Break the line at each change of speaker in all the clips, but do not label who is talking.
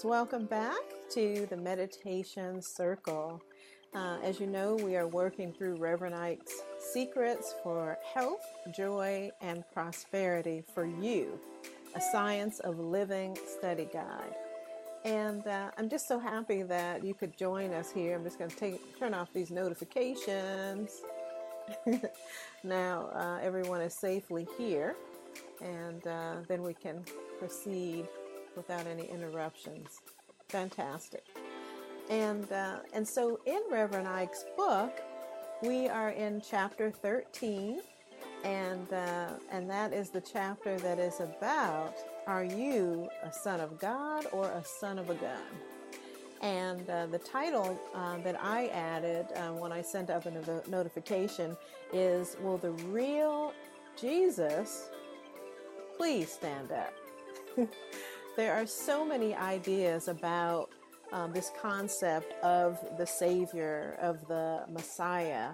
Greetings, welcome back to the Meditation Circle. Uh, as you know, we are working through Reverend Ike's Secrets for Health, Joy, and Prosperity for You, a Science of Living study guide. And uh, I'm just so happy that you could join us here. I'm just going to turn off these notifications. now uh, everyone is safely here, and uh, then we can proceed without any interruptions. Fantastic. And, uh, and so in Reverend Ike's book, we are in chapter 13, and, uh, and that is the chapter that is about Are you a son of God or a son of a gun? And uh, the title uh, that I added uh, when I sent up a no- notification is Will the real Jesus please stand up? there are so many ideas about um, this concept of the Savior, of the Messiah,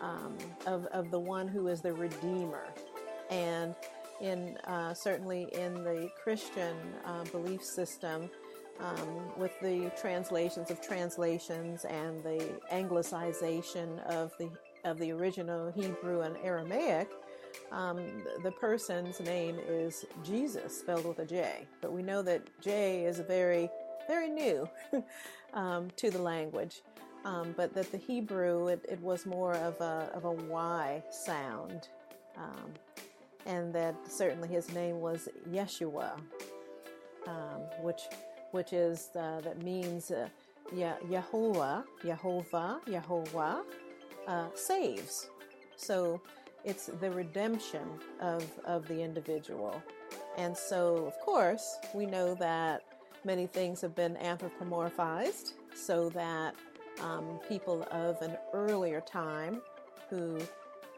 um, of, of the one who is the Redeemer. And in uh, certainly in the Christian uh, belief system, um, with the translations of translations and the anglicization of the of the original Hebrew and Aramaic, um, the person's name is Jesus, spelled with a J. But we know that J is very, very new um, to the language. Um, but that the Hebrew, it, it, was more of a, of a Y sound. Um, and that certainly his name was Yeshua, um, which, which is, uh, that means uh, Yehovah, Yehovah, Yehovah uh, saves. So it's the redemption of, of the individual. And so, of course, we know that many things have been anthropomorphized so that um, people of an earlier time who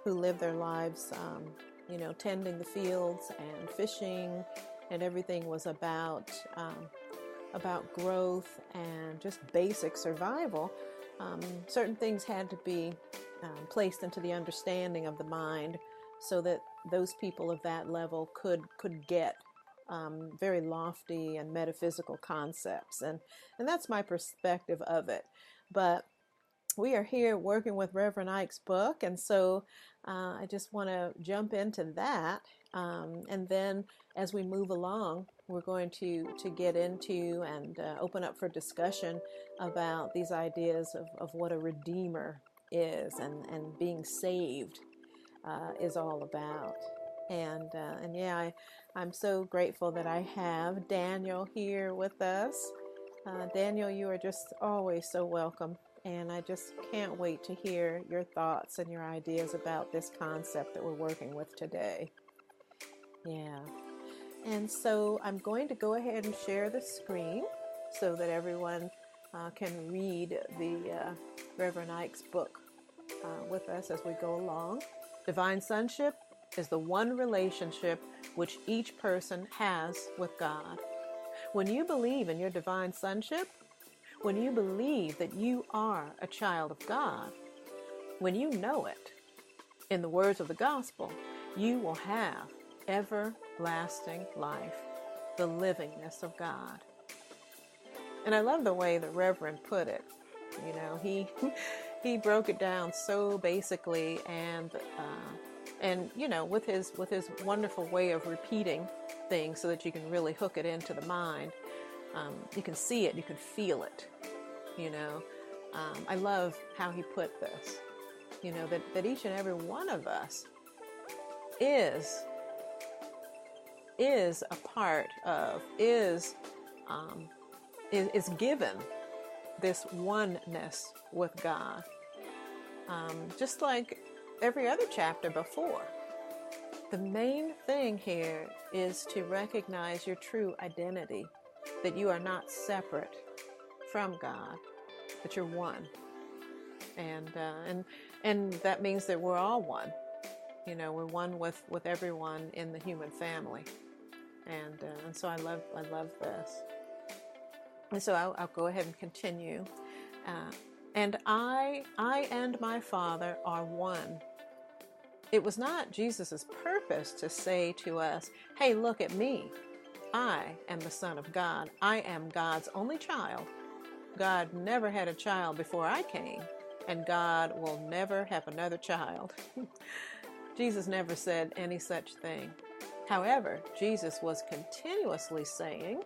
who lived their lives, um, you know, tending the fields and fishing, and everything was about um, about growth and just basic survival. Um, certain things had to be um, placed into the understanding of the mind so that those people of that level could could get um, very lofty and metaphysical concepts and and that's my perspective of it but we are here working with Reverend Ike's book, and so uh, I just want to jump into that. Um, and then as we move along, we're going to, to get into and uh, open up for discussion about these ideas of, of what a redeemer is and, and being saved uh, is all about. And, uh, and yeah, I, I'm so grateful that I have Daniel here with us. Uh, Daniel, you are just always so welcome. And I just can't wait to hear your thoughts and your ideas about this concept that we're working with today. Yeah. And so I'm going to go ahead and share the screen so that everyone uh, can read the uh, Reverend Ike's book uh, with us as we go along. Divine sonship is the one relationship which each person has with God. When you believe in your divine sonship, when you believe that you are a child of God, when you know it, in the words of the gospel, you will have everlasting life, the livingness of God. And I love the way the Reverend put it. You know, he he broke it down so basically and uh, and you know with his with his wonderful way of repeating things so that you can really hook it into the mind. Um, you can see it you can feel it you know. Um, i love how he put this you know that, that each and every one of us is is a part of is um, is, is given this oneness with God. Um, just like every other chapter before. The main thing here is to recognize your true identity, that you are not separate from God, that you're one. And, uh, and, and that means that we're all one. You know, we're one with, with everyone in the human family. And, uh, and so I love, I love this. So I'll, I'll go ahead and continue. Uh, and I, I and my Father are one. It was not Jesus' purpose to say to us, hey, look at me. I am the Son of God. I am God's only child. God never had a child before I came, and God will never have another child. Jesus never said any such thing. However, Jesus was continuously saying,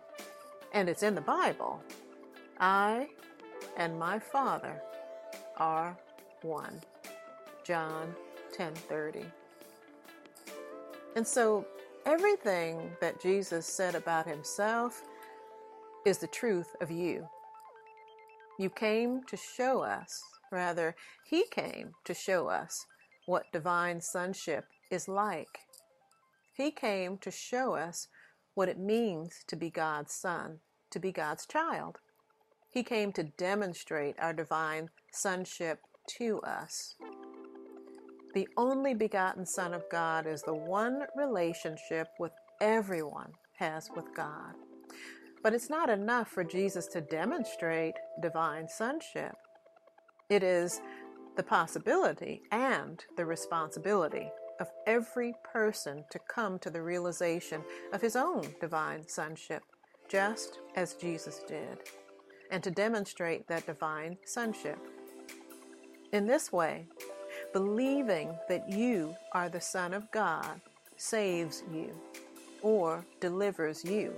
and it's in the Bible, I and my Father are one. John 10:30. And so everything that Jesus said about himself is the truth of you. You came to show us, rather, he came to show us what divine sonship is like. He came to show us what it means to be God's son, to be God's child. He came to demonstrate our divine sonship to us. The only begotten Son of God is the one relationship with everyone has with God. But it's not enough for Jesus to demonstrate divine sonship. It is the possibility and the responsibility of every person to come to the realization of his own divine sonship, just as Jesus did, and to demonstrate that divine sonship. In this way, believing that you are the Son of God saves you or delivers you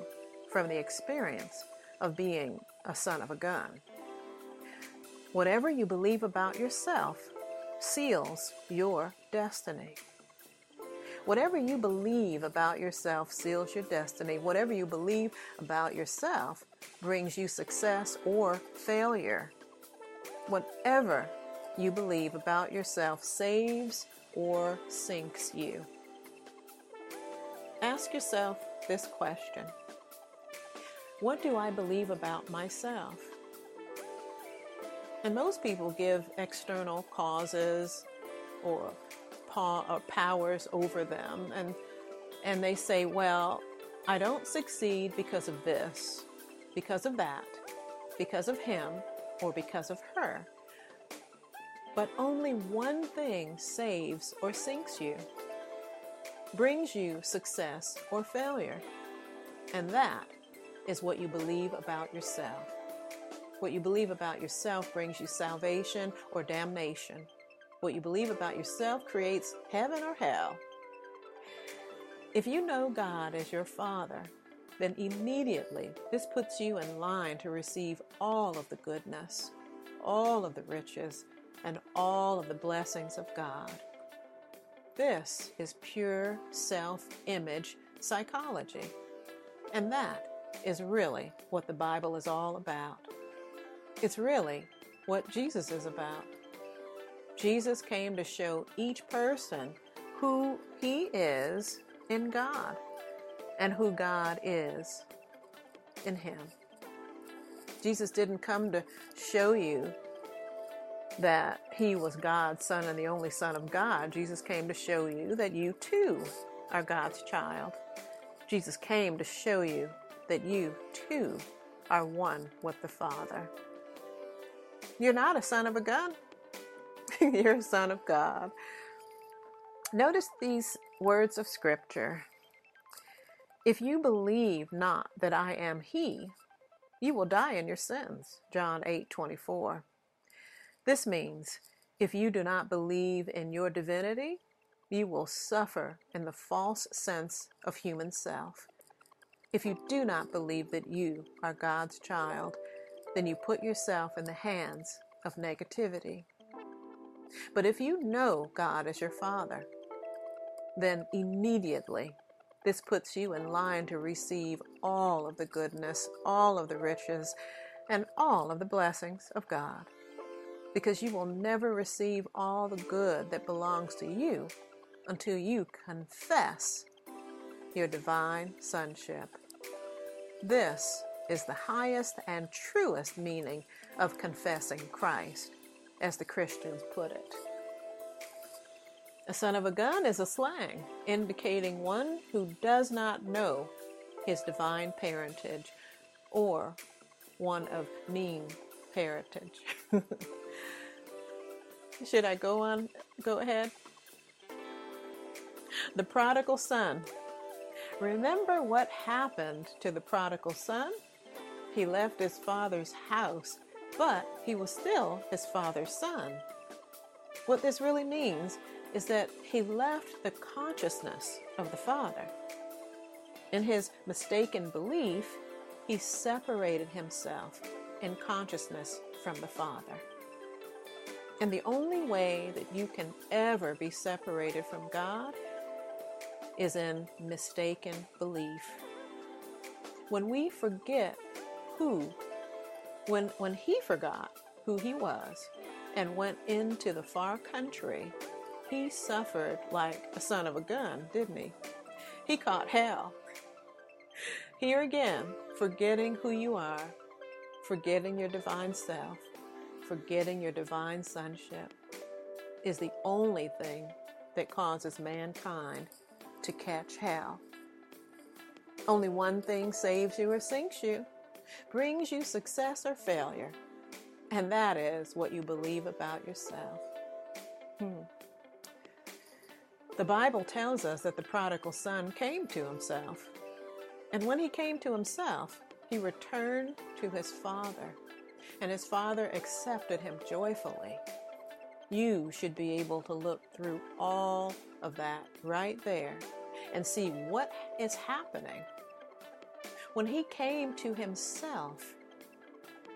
from the experience of being a son of a gun. Whatever you believe about yourself seals your destiny. Whatever you believe about yourself seals your destiny. Whatever you believe about yourself brings you success or failure. Whatever you believe about yourself saves or sinks you. Ask yourself this question What do I believe about myself? And most people give external causes or, or uh, powers over them, and, and they say, Well, I don't succeed because of this, because of that, because of him, or because of her. But only one thing saves or sinks you, brings you success or failure, and that is what you believe about yourself. What you believe about yourself brings you salvation or damnation. What you believe about yourself creates heaven or hell. If you know God as your Father, then immediately this puts you in line to receive all of the goodness, all of the riches, and all of the blessings of God. This is pure self image psychology. And that is really what the Bible is all about. It's really what Jesus is about. Jesus came to show each person who he is in God and who God is in him. Jesus didn't come to show you that he was God's son and the only son of God, Jesus came to show you that you too are God's child. Jesus came to show you that you too are one with the Father. You're not a son of a gun. You're a son of God. Notice these words of Scripture. If you believe not that I am He, you will die in your sins. John 8 24. This means if you do not believe in your divinity, you will suffer in the false sense of human self. If you do not believe that you are God's child, then you put yourself in the hands of negativity. But if you know God as your Father, then immediately this puts you in line to receive all of the goodness, all of the riches, and all of the blessings of God because you will never receive all the good that belongs to you until you confess your divine sonship. This is the highest and truest meaning of confessing Christ, as the Christians put it. A son of a gun is a slang indicating one who does not know his divine parentage or one of mean parentage. Should I go on? Go ahead. The prodigal son Remember what happened to the prodigal son? He left his father's house, but he was still his father's son. What this really means is that he left the consciousness of the father. In his mistaken belief, he separated himself in consciousness from the Father. And the only way that you can ever be separated from God is in mistaken belief. When we forget who, when, when he forgot who he was and went into the far country, he suffered like a son of a gun, didn't he? He caught hell. Here again, forgetting who you are, forgetting your divine self, forgetting your divine sonship is the only thing that causes mankind to catch hell. Only one thing saves you or sinks you, brings you success or failure, and that is what you believe about yourself. Hmm. The Bible tells us that the prodigal son came to himself. And when he came to himself, he returned to his father, and his father accepted him joyfully. You should be able to look through all of that right there and see what is happening. When he came to himself,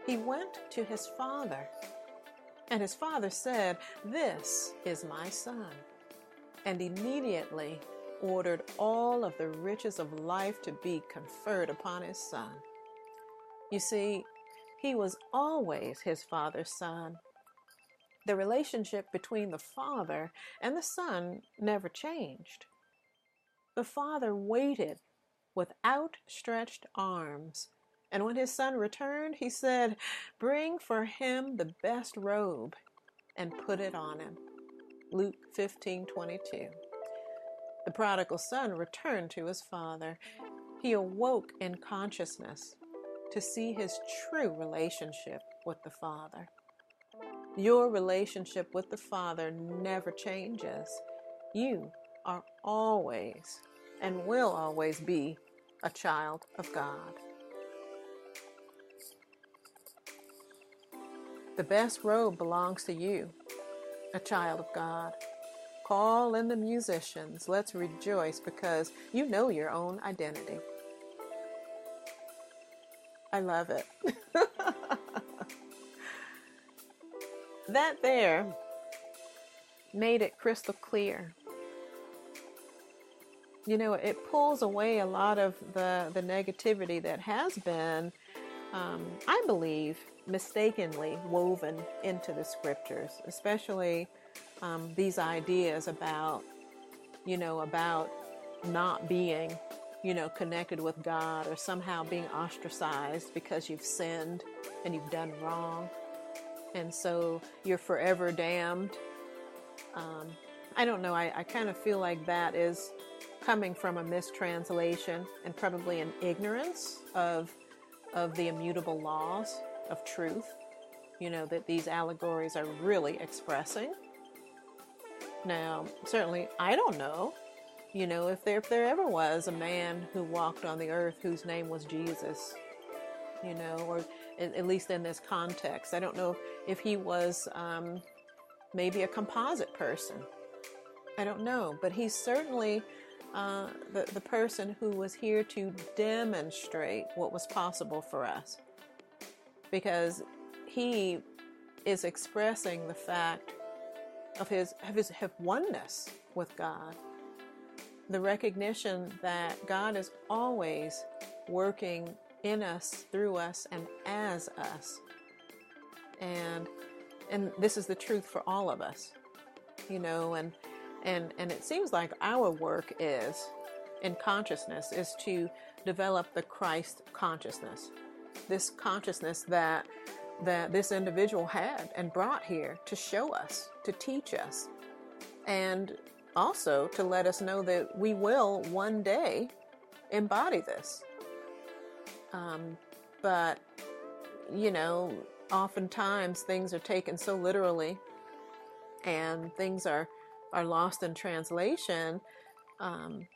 he went to his father, and his father said, This is my son. And immediately ordered all of the riches of life to be conferred upon his son. You see, he was always his father's son. The relationship between the father and the son never changed. The father waited with outstretched arms, and when his son returned, he said, Bring for him the best robe and put it on him. Luke 15 22. The prodigal son returned to his father. He awoke in consciousness to see his true relationship with the Father. Your relationship with the Father never changes. You are always and will always be a child of God. The best robe belongs to you, a child of God. Call in the musicians. Let's rejoice because you know your own identity. I love it. that there made it crystal clear. You know, it pulls away a lot of the, the negativity that has been, um, I believe, mistakenly woven into the scriptures, especially um, these ideas about, you know, about not being, you know, connected with God or somehow being ostracized because you've sinned and you've done wrong. And so you're forever damned. Um, I don't know. I, I kind of feel like that is coming from a mistranslation and probably an ignorance of of the immutable laws of truth. You know that these allegories are really expressing. Now, certainly, I don't know, you know, if there if there ever was a man who walked on the earth whose name was Jesus, you know, or at, least in this context, I don't know if he was um, maybe a composite person. I don't know, but he's certainly uh, the the person who was here to demonstrate what was possible for us, because he is expressing the fact of his of his have oneness with God. The recognition that God is always working in us, through us, and as us. And and this is the truth for all of us. You know, and and and it seems like our work is in consciousness is to develop the Christ consciousness. This consciousness that that this individual had and brought here to show us, to teach us, and also to let us know that we will one day embody this. Um, but, you know, oftentimes things are taken so literally and things are, are lost in translation um,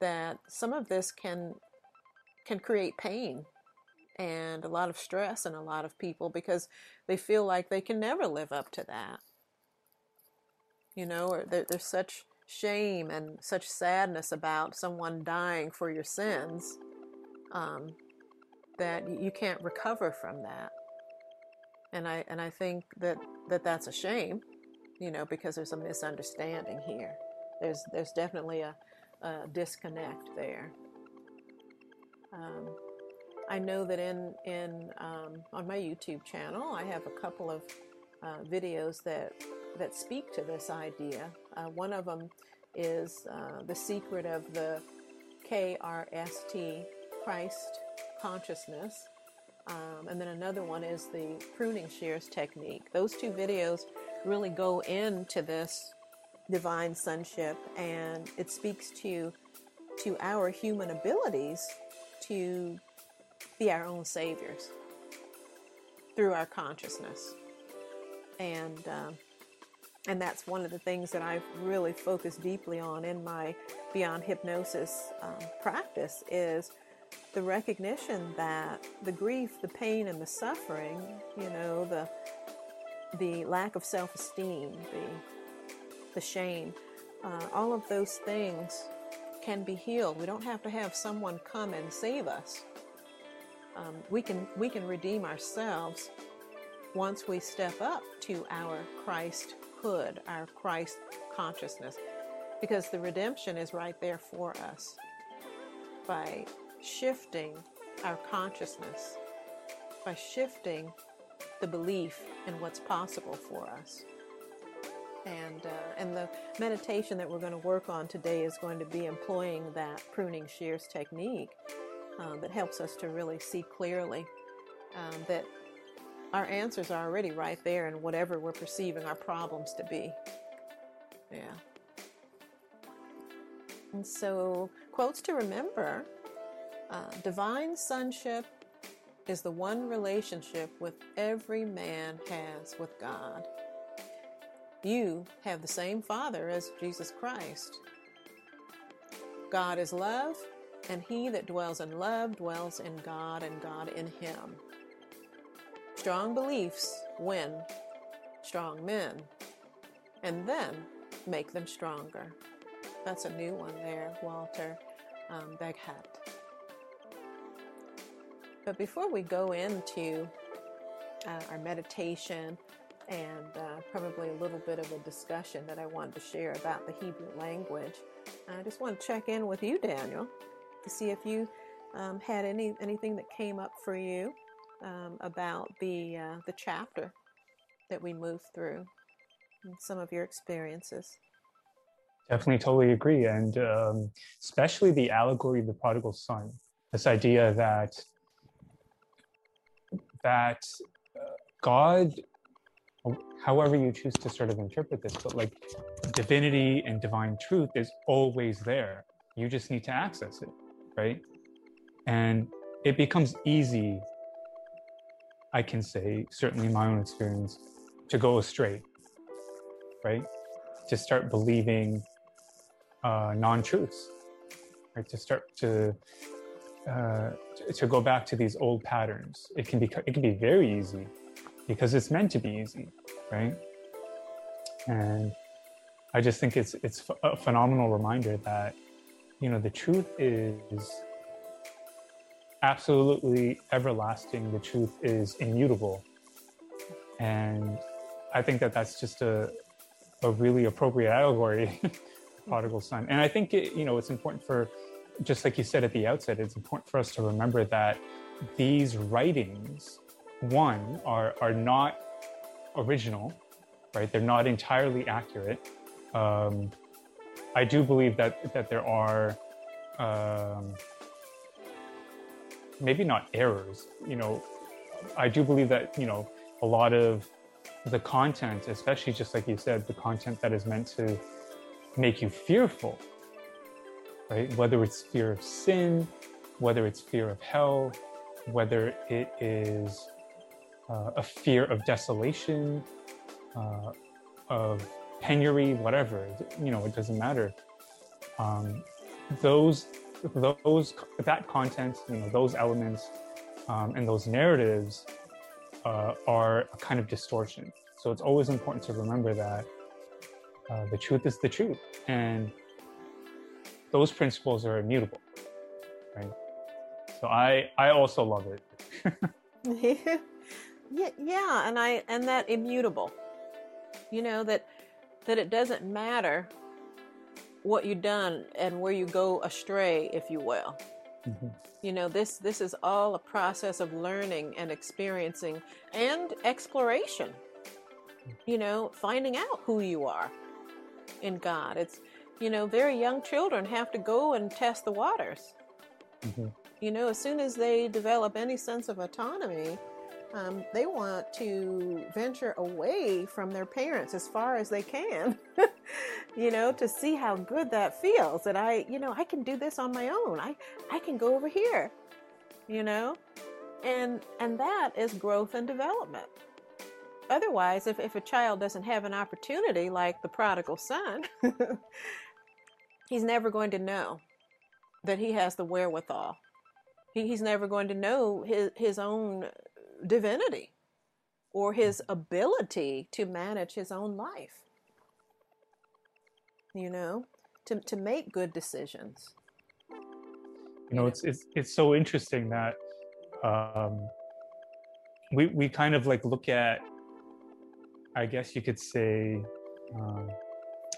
that some of this can can create pain and a lot of stress in a lot of people because they feel like they can never live up to that. You know, or there, there's such shame and such sadness about someone dying for your sins um, that you can't recover from that. And I and I think that, that that's a shame, you know, because there's a misunderstanding here. There's there's definitely a, a disconnect there. Um, I know that in in um, on my YouTube channel, I have a couple of uh, videos that that speak to this idea. Uh, one of them is uh, the secret of the KRST Christ consciousness, um, and then another one is the pruning shears technique. Those two videos really go into this divine sonship, and it speaks to to our human abilities to be our own saviors through our consciousness. And um, and that's one of the things that I've really focused deeply on in my beyond hypnosis um, practice is the recognition that the grief, the pain, and the suffering, you know, the the lack of self-esteem, the the shame, uh, all of those things can be healed. We don't have to have someone come and save us um, we can we can redeem ourselves once we step up to our Christhood, our Christ consciousness, because the redemption is right there for us by shifting our consciousness, by shifting the belief in what's possible for us. And, uh, and the meditation that we're going to work on today is going to be employing that pruning shears technique um, that helps us to really see clearly um, that our answers are already right there in whatever we're perceiving our problems to be. Yeah. And so, quotes to remember uh, divine sonship is the one relationship with every man has with God. You have the same Father as Jesus Christ. God is love, and he that dwells in love dwells in God, and God in him. Strong beliefs win strong men, and then make them stronger. That's a new one there, Walter um, Beghat. But before we go into uh, our meditation and uh, probably a little bit of a discussion that I wanted to share about the Hebrew language, I just want to check in with you, Daniel to see if you um, had any anything that came up for you um, about the uh, the chapter that we moved through, and some of your experiences.
Definitely, totally agree, and um, especially the allegory of the prodigal son. This idea that that uh, God, however you choose to sort of interpret this, but like divinity and divine truth is always there. You just need to access it right? And it becomes easy, I can say, certainly in my own experience, to go astray, right? To start believing uh, non-truths, right? To start to uh, to go back to these old patterns. It can be it can be very easy because it's meant to be easy, right? And I just think it's it's a phenomenal reminder that you know, the truth is absolutely everlasting. The truth is immutable. And I think that that's just a, a really appropriate allegory, prodigal son. And I think, it, you know, it's important for, just like you said at the outset, it's important for us to remember that these writings, one, are, are not original, right? They're not entirely accurate. Um, I do believe that that there are um, maybe not errors. You know, I do believe that you know a lot of the content, especially just like you said, the content that is meant to make you fearful, right? Whether it's fear of sin, whether it's fear of hell, whether it is uh, a fear of desolation, uh, of penury, whatever, you know, it doesn't matter. Um, those those that content, you know, those elements um, and those narratives uh, are a kind of distortion. So it's always important to remember that uh, the truth is the truth, and those principles are immutable, right? So I I also love it.
yeah, yeah, and I and that immutable, you know that that it doesn't matter what you've done and where you go astray, if you will. Mm-hmm. You know, this this is all a process of learning and experiencing and exploration. You know, finding out who you are in God. It's you know, very young children have to go and test the waters. Mm-hmm. You know, as soon as they develop any sense of autonomy, um, they want to venture away from their parents as far as they can, you know, to see how good that feels. That I, you know, I can do this on my own. I, I can go over here, you know, and and that is growth and development. Otherwise, if, if a child doesn't have an opportunity like the prodigal son, he's never going to know that he has the wherewithal. He, he's never going to know his, his own divinity or his ability to manage his own life. You know, to, to make good decisions.
You know, it's, it's, it's so interesting that um, we, we kind of like look at, I guess you could say, um,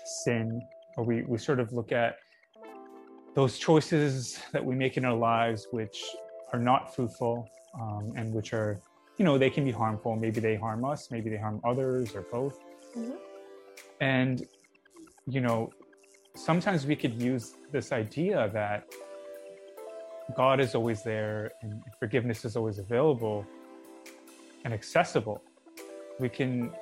sin, or we, we sort of look at those choices that we make in our lives which are not fruitful um, and which are you know they can be harmful. Maybe they harm us maybe they harm others or both. Mm-hmm. and you know sometimes we could use this idea that god is always there and forgiveness is always available and accessible. We can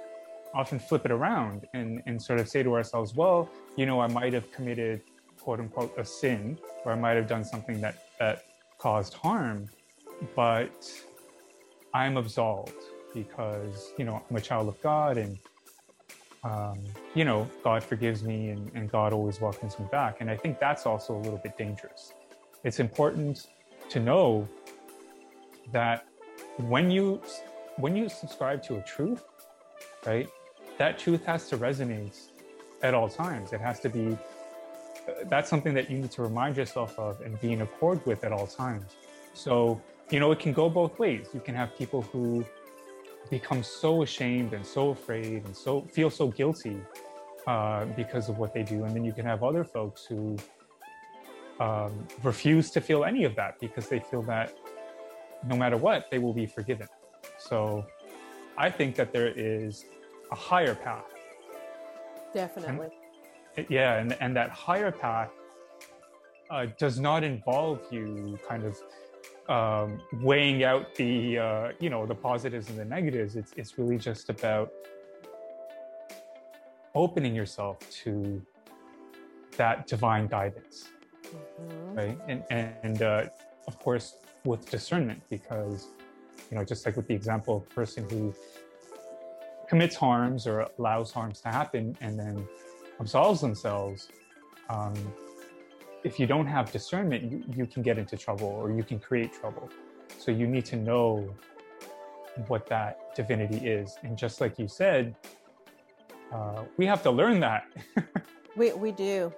often flip it around and, and sort of say to ourselves well you know i might have committed quote unquote a sin or i might have done something that that caused harm but I'm absolved because, you know, I'm a child of God and, um, you know, God forgives me and, and God always welcomes me back. And I think that's also a little bit dangerous. It's important to know that when you when you subscribe to a truth, right, that truth has to resonate at all times. It has to be that's something that you need to remind yourself of and be in accord with at all times. So you know, it can go both ways. You can have people who become so ashamed and so afraid and so feel so guilty uh, because of what they do. And then you can have other folks who um, refuse to feel any of that because they feel that no matter what, they will be forgiven. So I think that there is a higher path.
Definitely.
And, yeah. And, and that higher path uh, does not involve you kind of um, weighing out the uh, you know the positives and the negatives. It's it's really just about opening yourself to that divine guidance, mm-hmm. right? And and uh, of course with discernment, because you know just like with the example of a person who commits harms or allows harms to happen and then absolves themselves. Um, if you don't have discernment, you, you can get into trouble or you can create trouble. So you need to know what that divinity is. And just like you said, uh, we have to learn that.
we, we do.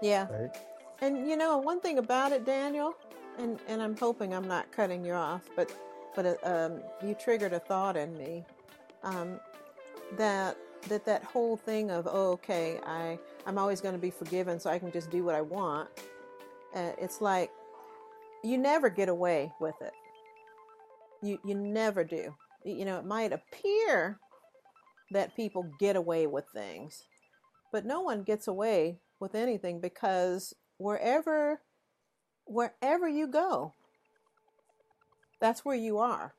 Yeah. Right? And you know, one thing about it, Daniel, and, and I'm hoping I'm not cutting you off, but, but uh, um, you triggered a thought in me um, that that that whole thing of oh okay i i'm always going to be forgiven so i can just do what i want uh, it's like you never get away with it. You you never do. You know it might appear that people get away with things but no one gets away with anything because wherever wherever you go that's where you are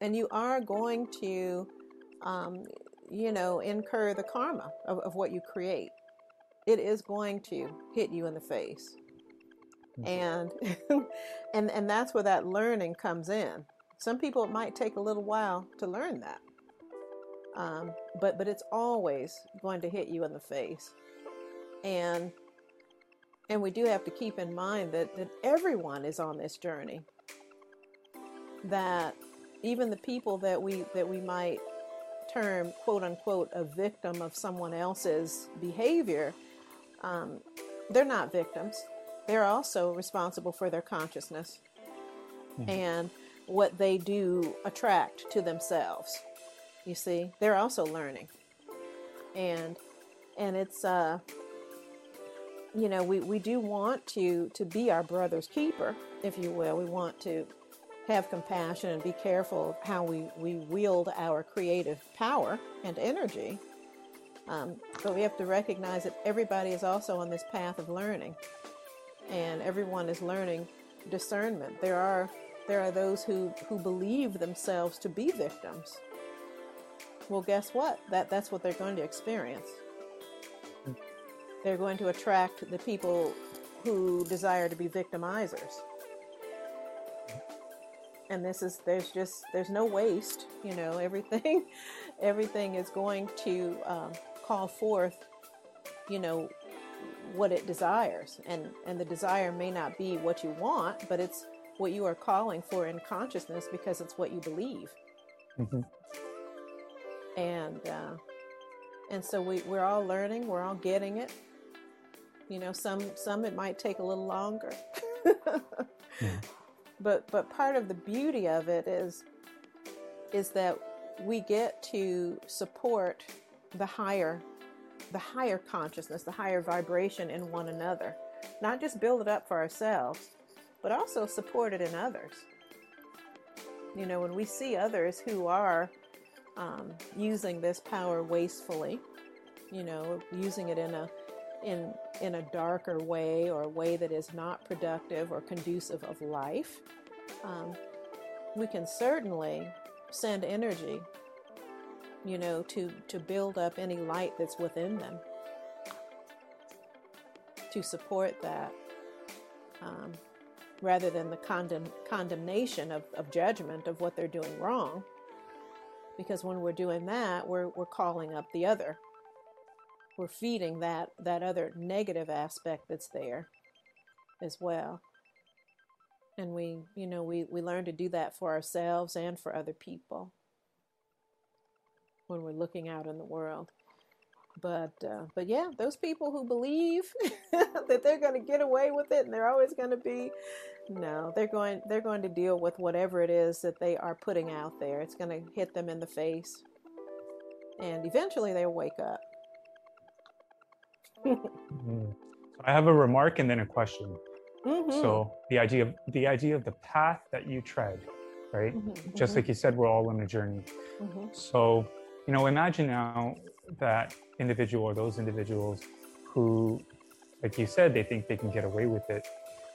and you are going to um, you know, incur the karma of, of what you create. It is going to hit you in the face. And and and that's where that learning comes in. Some people it might take a little while to learn that. Um, but but it's always going to hit you in the face. And And we do have to keep in mind that, that everyone is on this journey. That even the people that we that we might term quote unquote a victim of someone else's behavior, um, they're not victims. They're also responsible for their consciousness mm-hmm. and what they do attract to themselves. You see, they're also learning, and and it's uh, you know we, we do want to to be our brother's keeper, if you will. We want to have compassion and be careful how we, we wield our creative power and energy. Um, but we have to recognize that everybody is also on this path of learning, and everyone is learning discernment. There are there are those who, who believe themselves to be victims. Well, guess what? That that's what they're going to experience. They're going to attract the people who desire to be victimizers and this is there's just there's no waste you know everything everything is going to um, call forth you know what it desires. And and the desire may not be what you want but it's what you are calling for in consciousness because it's what you believe. Mm-hmm. and uh, and so we, we're all learning we're all getting it. You know some some it might take a little longer. Yeah but but part of the beauty of it is is that we get to support the higher the higher consciousness the higher vibration in one another. Not just build it up for ourselves but also support it in others. You know when we see others who are um, using this power wastefully you know using it in a in in a darker way or a way that is not productive or conducive of life, um, we can certainly send energy, you know, to to build up any light that's within them, to support that, um, rather than the condemn, condemnation of, of judgment of what they're doing wrong. Because when we're doing that, we're we're calling up the other we're feeding that that other negative aspect that's there as well. And we you know we we learn to do that for ourselves and for other people when we're looking out in the world. But uh, but yeah those people who believe that they're going to get away with it and they're always going to be no they're going they're going to deal with whatever it is that they are putting out there. It's going to hit them in the face. And eventually they'll wake up
so I have a remark and then a question. Mm-hmm. So the idea of the idea of the path that you tread, right? Mm-hmm. Just like mm-hmm. you said, we're all on a journey. Mm-hmm. So you know, imagine now that individual or those individuals who, like you said, they think they can get away with it.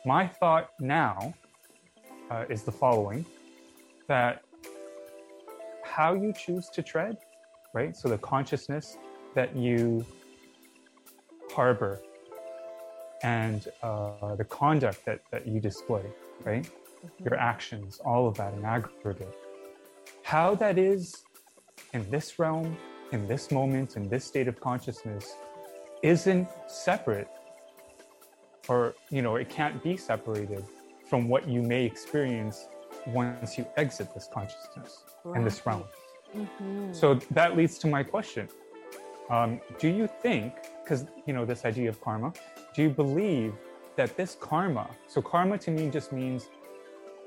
My thought now uh, is the following: that how you choose to tread, right? So the consciousness that you harbor and uh, the conduct that, that you display, right? Mm-hmm. Your actions, all of that in aggregate. How that is in this realm, in this moment, in this state of consciousness, isn't separate, or, you know, it can't be separated from what you may experience once you exit this consciousness right. and this realm. Mm-hmm. So that leads to my question. Um, do you think because you know this idea of karma do you believe that this karma so karma to me just means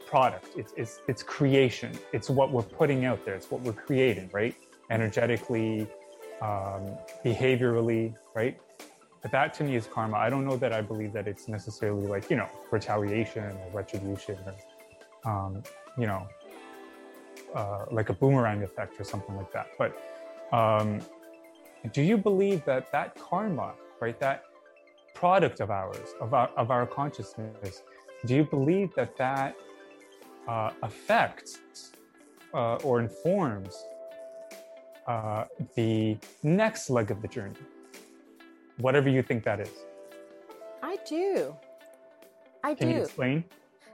product it's it's it's creation it's what we're putting out there it's what we're creating right? Energetically um, behaviorally right? But that to me is karma. I don't know that i believe that it's necessarily like you know retaliation or retribution or um, you know uh, like a boomerang effect or something like that. But um, do you believe that that karma, right, that product of ours, of our, of our consciousness, do you believe that that uh, affects uh, or informs uh, the next leg of the journey? Whatever you think that is.
I do. I
Can
do.
you explain?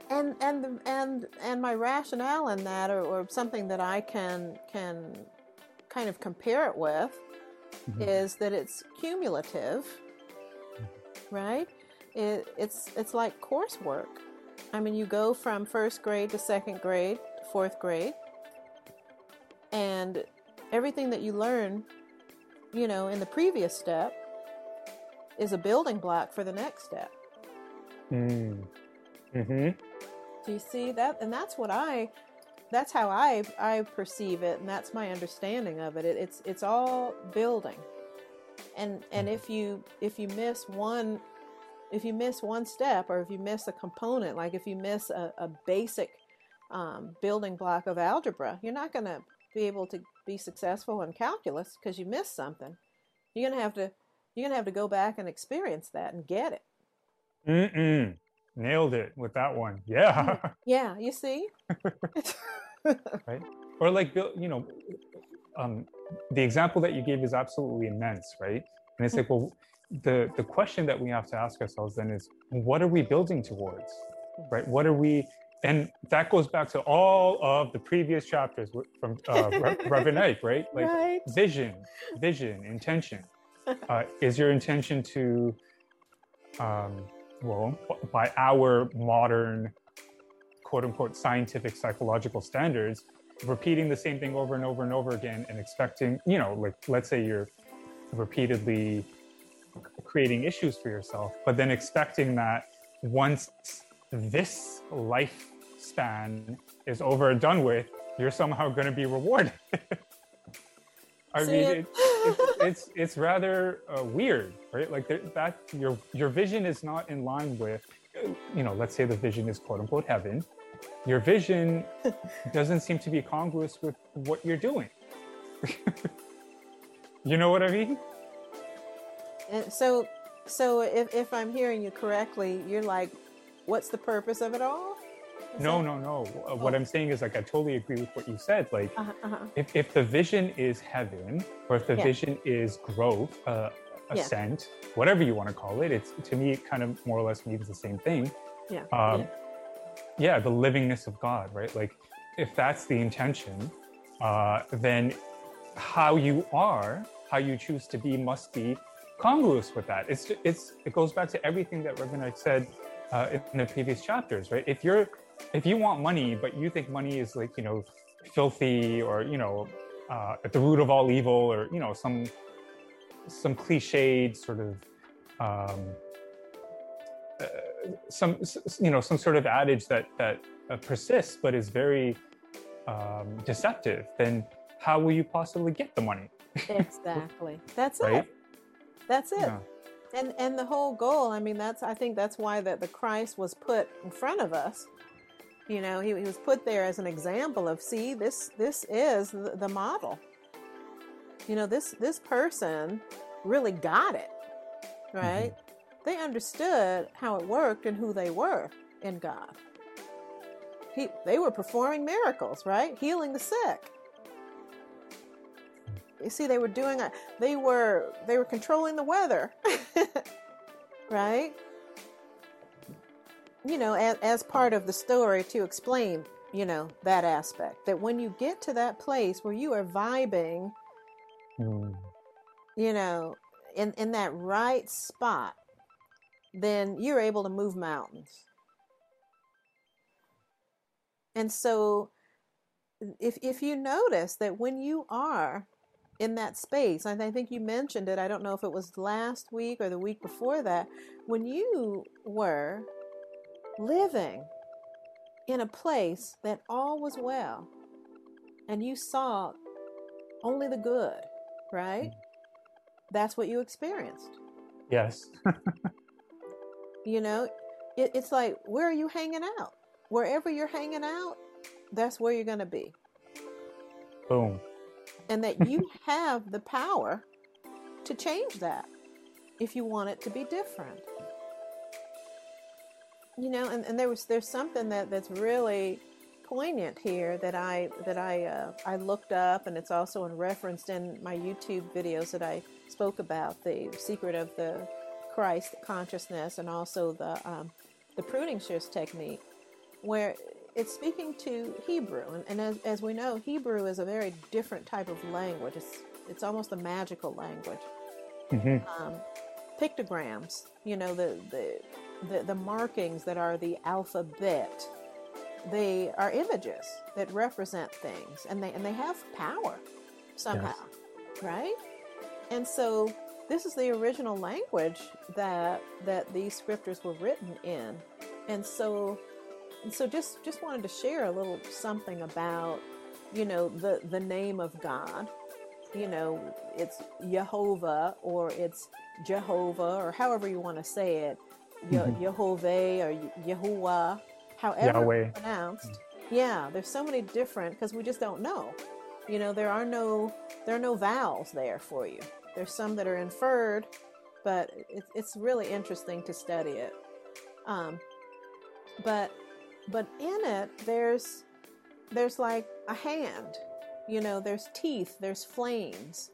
And and and and my rationale in that, or, or something that I can can kind of compare it with, mm-hmm. is that it's cumulative, right? it, it's it's like coursework. I mean, you go from first grade to second grade to fourth grade, and everything that you learn, you know, in the previous step is a building block for the next step.
Mm. Mm-hmm.
Do you see that? And that's what I that's how I I perceive it and that's my understanding of it. it it's it's all building. And and if you if you miss one if you miss one step or if you miss a component, like if you miss a, a basic um, building block of algebra, you're not going to be able to be successful in calculus because you missed something. You're going to have to you're going to have to go back and experience that and get it.
Mm-mm. Nailed it with that one. Yeah.
Yeah, you see?
right? Or like, you know, um, the example that you gave is absolutely immense, right? And it's like, well, the the question that we have to ask ourselves then is, what are we building towards, right? What are we? And that goes back to all of the previous chapters from uh, Reverend Ike, right? Like
right.
vision, vision, intention. Uh, is your intention to um, well, by our modern, quote unquote, scientific psychological standards, repeating the same thing over and over and over again and expecting, you know, like let's say you're repeatedly creating issues for yourself, but then expecting that once this lifespan is over and done with, you're somehow going to be rewarded. I mean, it, it, it's it's rather uh, weird, right? Like that your your vision is not in line with, you know, let's say the vision is quote unquote heaven. Your vision doesn't seem to be congruous with what you're doing. you know what I mean?
And so, so if if I'm hearing you correctly, you're like, what's the purpose of it all?
No, no, no. Oh. What I'm saying is like I totally agree with what you said. Like
uh-huh, uh-huh.
if if the vision is heaven, or if the yeah. vision is growth, uh, ascent, yeah. whatever you want to call it, it's to me it kind of more or less means the same thing.
Yeah.
Um, yeah. yeah. the livingness of God, right? Like if that's the intention, uh, then how you are, how you choose to be, must be congruous with that. It's it's it goes back to everything that Reverend Ike said uh, in the previous chapters, right? If you're if you want money, but you think money is like, you know, filthy or, you know, uh, at the root of all evil or, you know, some, some cliched sort of, um, uh, some, you know, some sort of adage that, that uh, persists, but is very um, deceptive, then how will you possibly get the money?
exactly. That's right? it. That's it. Yeah. And and the whole goal, I mean, that's I think that's why that the Christ was put in front of us you know, he, he was put there as an example of, see, this this is the, the model. You know, this this person really got it, right? Mm-hmm. They understood how it worked and who they were in God. He, they were performing miracles, right? Healing the sick. You see, they were doing. A, they were they were controlling the weather, right? You know, as, as part of the story to explain, you know, that aspect. That when you get to that place where you are vibing, mm. you know, in, in that right spot, then you're able to move mountains. And so if if you notice that when you are in that space, I think you mentioned it, I don't know if it was last week or the week before that, when you were living in a place that all was well and you saw only the good, right? Mm. That's what you experienced.
Yes.
you know, it, it's like, where are you hanging out? Wherever you're hanging out, that's where you're going to be.
Boom.
And that you have the power to change that if you want it to be different you know and, and there was there's something that that's really poignant here that I that I uh, I looked up, and it's also referenced in my YouTube videos that I spoke about the secret of the Christ consciousness, and also the um, the pruning shears technique, where it's speaking to Hebrew, and, and as, as we know, Hebrew is a very different type of language. It's it's almost a magical language. Mm-hmm. Um, pictograms, you know, the the the, the markings that are the alphabet, they are images that represent things and they and they have power somehow. Yes. Right? And so this is the original language that that these scriptures were written in. And so and so just just wanted to share a little something about you know the the name of God. You know, it's Jehovah or it's Jehovah or however you want to say it. Mm-hmm. Yehovah or Yahuwah, however Yahweh. pronounced. Mm-hmm. Yeah, there's so many different because we just don't know. You know, there are no there are no vowels there for you. There's some that are inferred, but it, it's really interesting to study it. Um, but but in it, there's there's like a hand. You know, there's teeth, there's flames,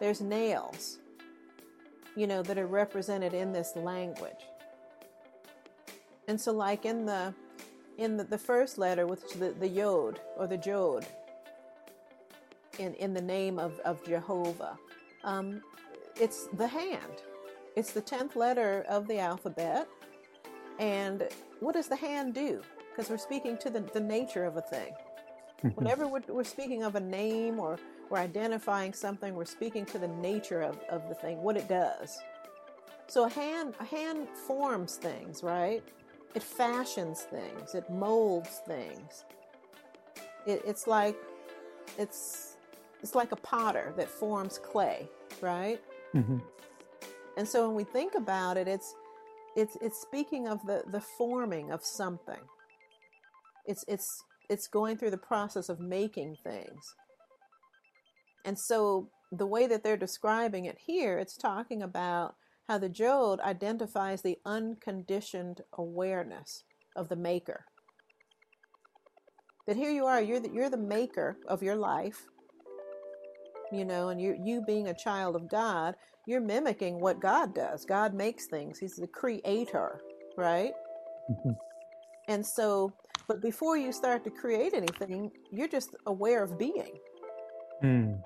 there's nails. You know that are represented in this language. And so, like in the in the, the first letter, which is the, the yod or the jod, in, in the name of, of Jehovah. Um, it's the hand. It's the 10th letter of the alphabet. And what does the hand do? Because we're speaking to the, the nature of a thing. Whenever we're, we're speaking of a name or we're identifying something, we're speaking to the nature of, of the thing, what it does. So a hand, a hand forms things, right? It fashions things, it molds things. It, it's like, it's it's like a potter that forms clay, right? Mm-hmm. And so when we think about it, it's it's it's speaking of the the forming of something. It's it's it's going through the process of making things. And so the way that they're describing it here, it's talking about how the Jod identifies the unconditioned awareness of the maker. That here you are, you're the, you're the maker of your life, you know, and you you being a child of God, you're mimicking what God does. God makes things. He's the creator, right? Mm-hmm. And so, but before you start to create anything, you're just aware of being. Mm.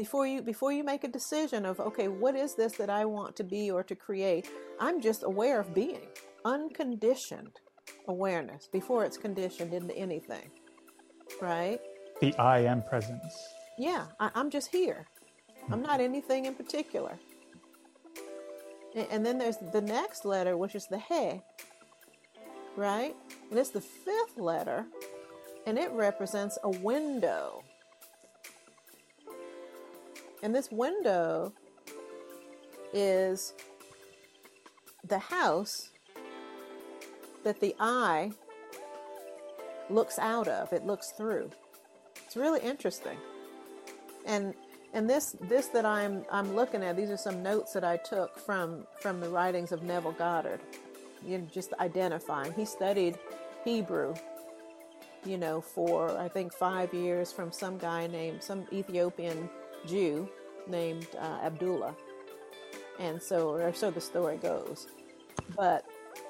Before you before you make a decision of okay, what is this that I want to be or to create? I'm just aware of being. Unconditioned awareness before it's conditioned into anything. Right?
The I am presence.
Yeah, I, am just here. I'm not mm-hmm. anything in particular. And, and, then there's the next letter, which is the he, right? And it's the fifth letter, and it represents a window. And this window is the house that the eye looks out of, it looks through. It's really interesting and and this this that I'm I'm looking at these are some notes that I took from from the writings of Neville Goddard. You know, just identifying. He studied Hebrew, you know, for I think five years from some guy named some Ethiopian Jew named uh, Abdullah, and so or so the story goes. But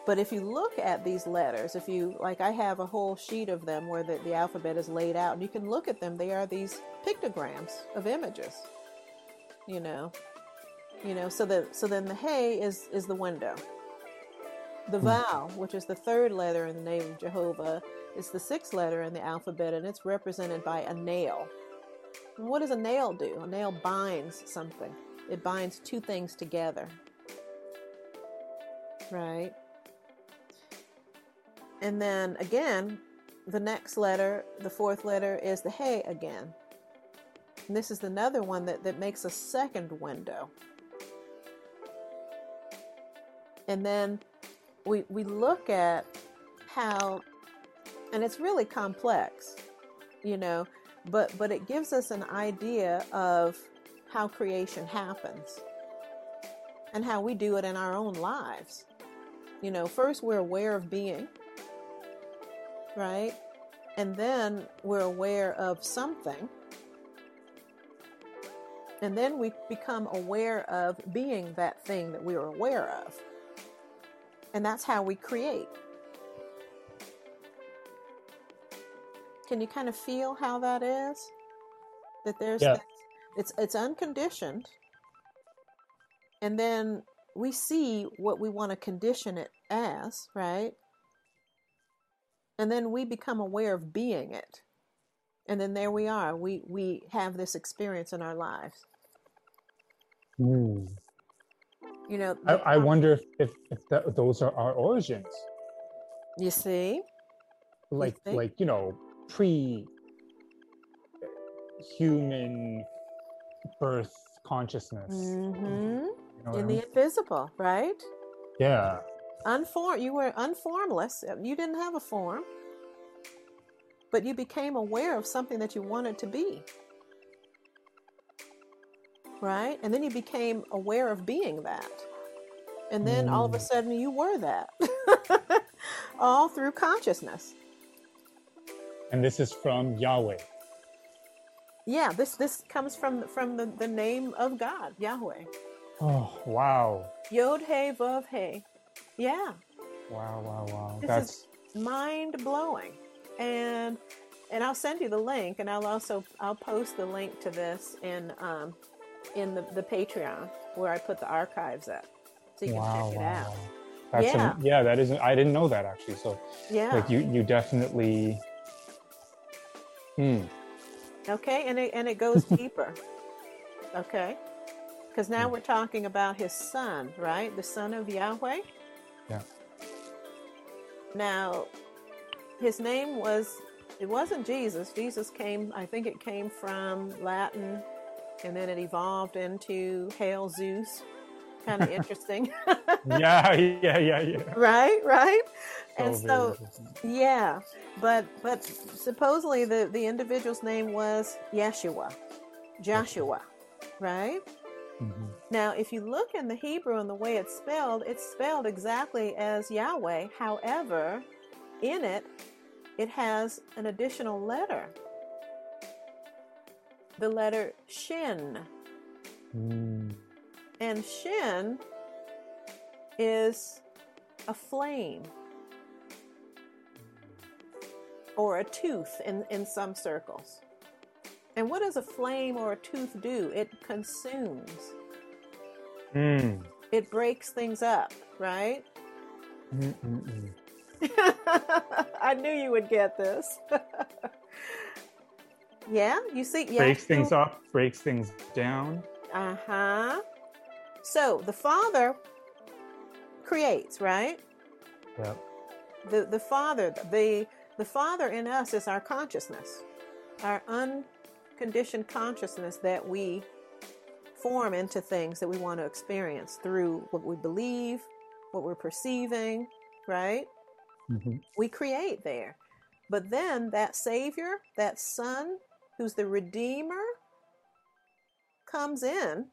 but if you look at these letters, if you like, I have a whole sheet of them where the, the alphabet is laid out, and you can look at them. They are these pictograms of images. You know, you know. So the so then the hey is is the window. The hmm. vav, which is the third letter in the name of Jehovah, is the sixth letter in the alphabet, and it's represented by a nail. What does a nail do? A nail binds something. It binds two things together. Right? And then again, the next letter, the fourth letter, is the hey again. And this is another one that, that makes a second window. And then we, we look at how, and it's really complex, you know, but, but it gives us an idea of how creation happens and how we do it in our own lives. You know, first we're aware of being, right? And then we're aware of something. And then we become aware of being that thing that we are aware of. And that's how we create. Can you kind of feel how that is? That there's yeah. it's it's unconditioned. And then we see what we want to condition it as, right? And then we become aware of being it. And then there we are. We we have this experience in our lives.
Hmm.
You know,
I, I wonder if, if, if that, those are our origins.
you see?
Like,
think?
like you know, pre human birth consciousness.
hmm
You know what I
In
mean?
the invisible, right?
yeah.
Unform you were unformless. You didn't have a form. But you became aware of something that you wanted to be. Right? And then you became aware of being that. And then all of a
Mm.
sudden you were that. all through consciousness.
And this is from Yahweh.
Yeah, this this comes from from the, the name of God, Yahweh.
Oh, wow.
Yod He Vav He. Yeah.
Wow, wow, wow.
This
That's
is mind blowing and and i'll send you the link and i'll also i'll post the link to this in um in the, the patreon where i put the archives at so you can
wow,
check it
wow.
out
That's
Yeah.
yeah. yeah, that isn't I didn't know that actually. So
yeah
like you you definitely Hmm.
okay and it and it goes deeper. Okay. Because now we're talking about his son right? The son of yahweh?
Yeah.
now his name was it wasn't jesus. Jesus came i think it came from latin and then it evolved into hail zeus. Kind of interesting.
Yeah, yeah, yeah, yeah.
right right and so yeah but but supposedly the the individual's name was yeshua joshua right
Mhm.
Now, if you look in the Hebrew and the way it's spelled, it's spelled exactly as Yahweh. However, in it, it has an additional letter. The letter Shin.
Mm.
And Shin is a flame or a tooth in, in some circles. And what does a flame or a tooth do? It consumes.
Mm.
it breaks things up, right? I knew you would get this. yeah, you see, yeah.
Breaks things up, breaks things down.
Uh huh. So the Father creates, right?
Yeah.
The the Father, the the Father in us is our consciousness, our unconditioned consciousness that we form into things that we want to experience through what we believe, what we're perceiving, right?
hmm
we create there. But then that Savior, that Son, who's the Redeemer, comes in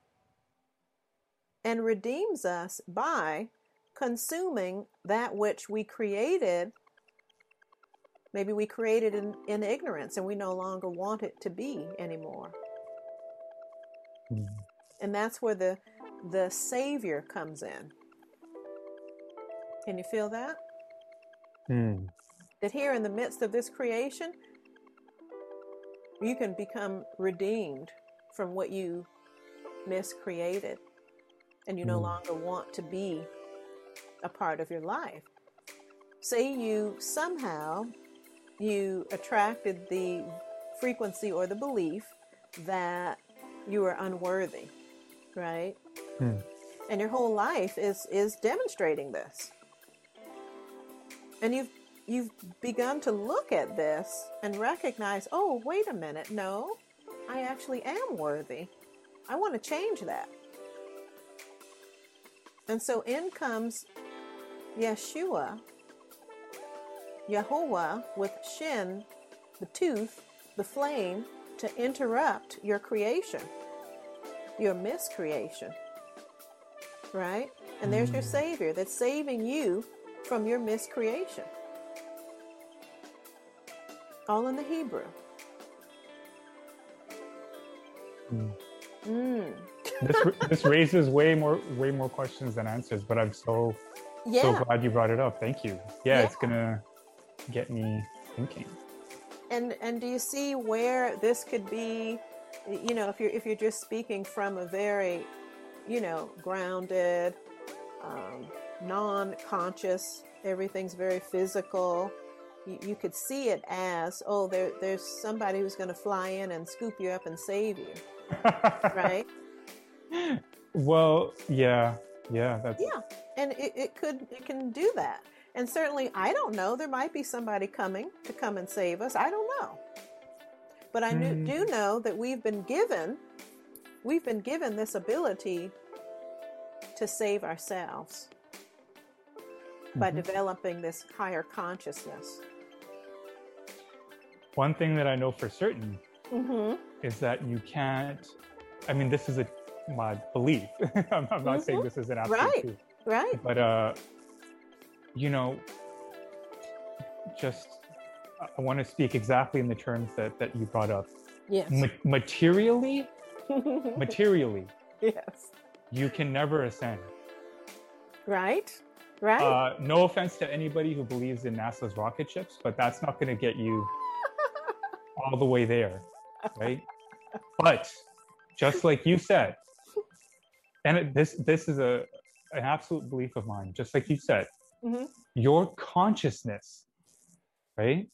and redeems us by consuming that which we created. Maybe we created in, in ignorance and we no longer want it to be anymore.
Mm.
And that's where the the Savior comes in. Can you feel that?
Mm.
that here in the midst of this creation, you can become redeemed from what you miscreated and you no
Mm.
longer want to be a part of your life. Say you somehow you attracted the frequency or the belief that you are unworthy, right?
Hmm.
And your whole life is is demonstrating this. And you've you've begun to look at this and recognize, oh, wait a minute, no, I actually am worthy. I want to change that. And so in comes Yeshua, Yahuwah with Shin, the tooth, the flame, to interrupt your creation, your miscreation. Right? And there's your
Mm.
Savior that's saving you from your miscreation. All in the Hebrew.
Mm.
Mm.
This this raises way more way more questions than answers, but I'm so
Yeah.
so glad you brought it up. Thank you. Yeah, it's gonna get me thinking.
and and do you see where this could be you know if you're if you're just speaking from a very you know grounded um, non-conscious. Everything's very physical. You, you could see it as, oh, there, there's somebody who's going to fly in and scoop you up and save you, right?
well, yeah, yeah, that's
Yeah, and it, it could it can do that. And certainly, I don't know. There might be somebody coming to come and save us. I don't know. But I
Mm.
do know that we've been given we've been given this ability to save ourselves by
Mhm.
developing this higher consciousness.
one thing that I know for certain
Mm-hmm.
is that you can't. I mean, this is a my belief. I'm, I'm not saying
Mhm.
this is an absolute
Right.
truth,
Right?
but uh, you know, just I- want to speak exactly in the terms that that you brought up.
Yes.
Ma- materially, materially,
yes.
you can never ascend.
Right? Right?
Uh, no offense to anybody who believes in NASA's rocket ships, but that's not going to get you all the way there, right? But just like you said, and it, this this is a an absolute belief of mine. Just like you said,
Mhm.
your consciousness, right?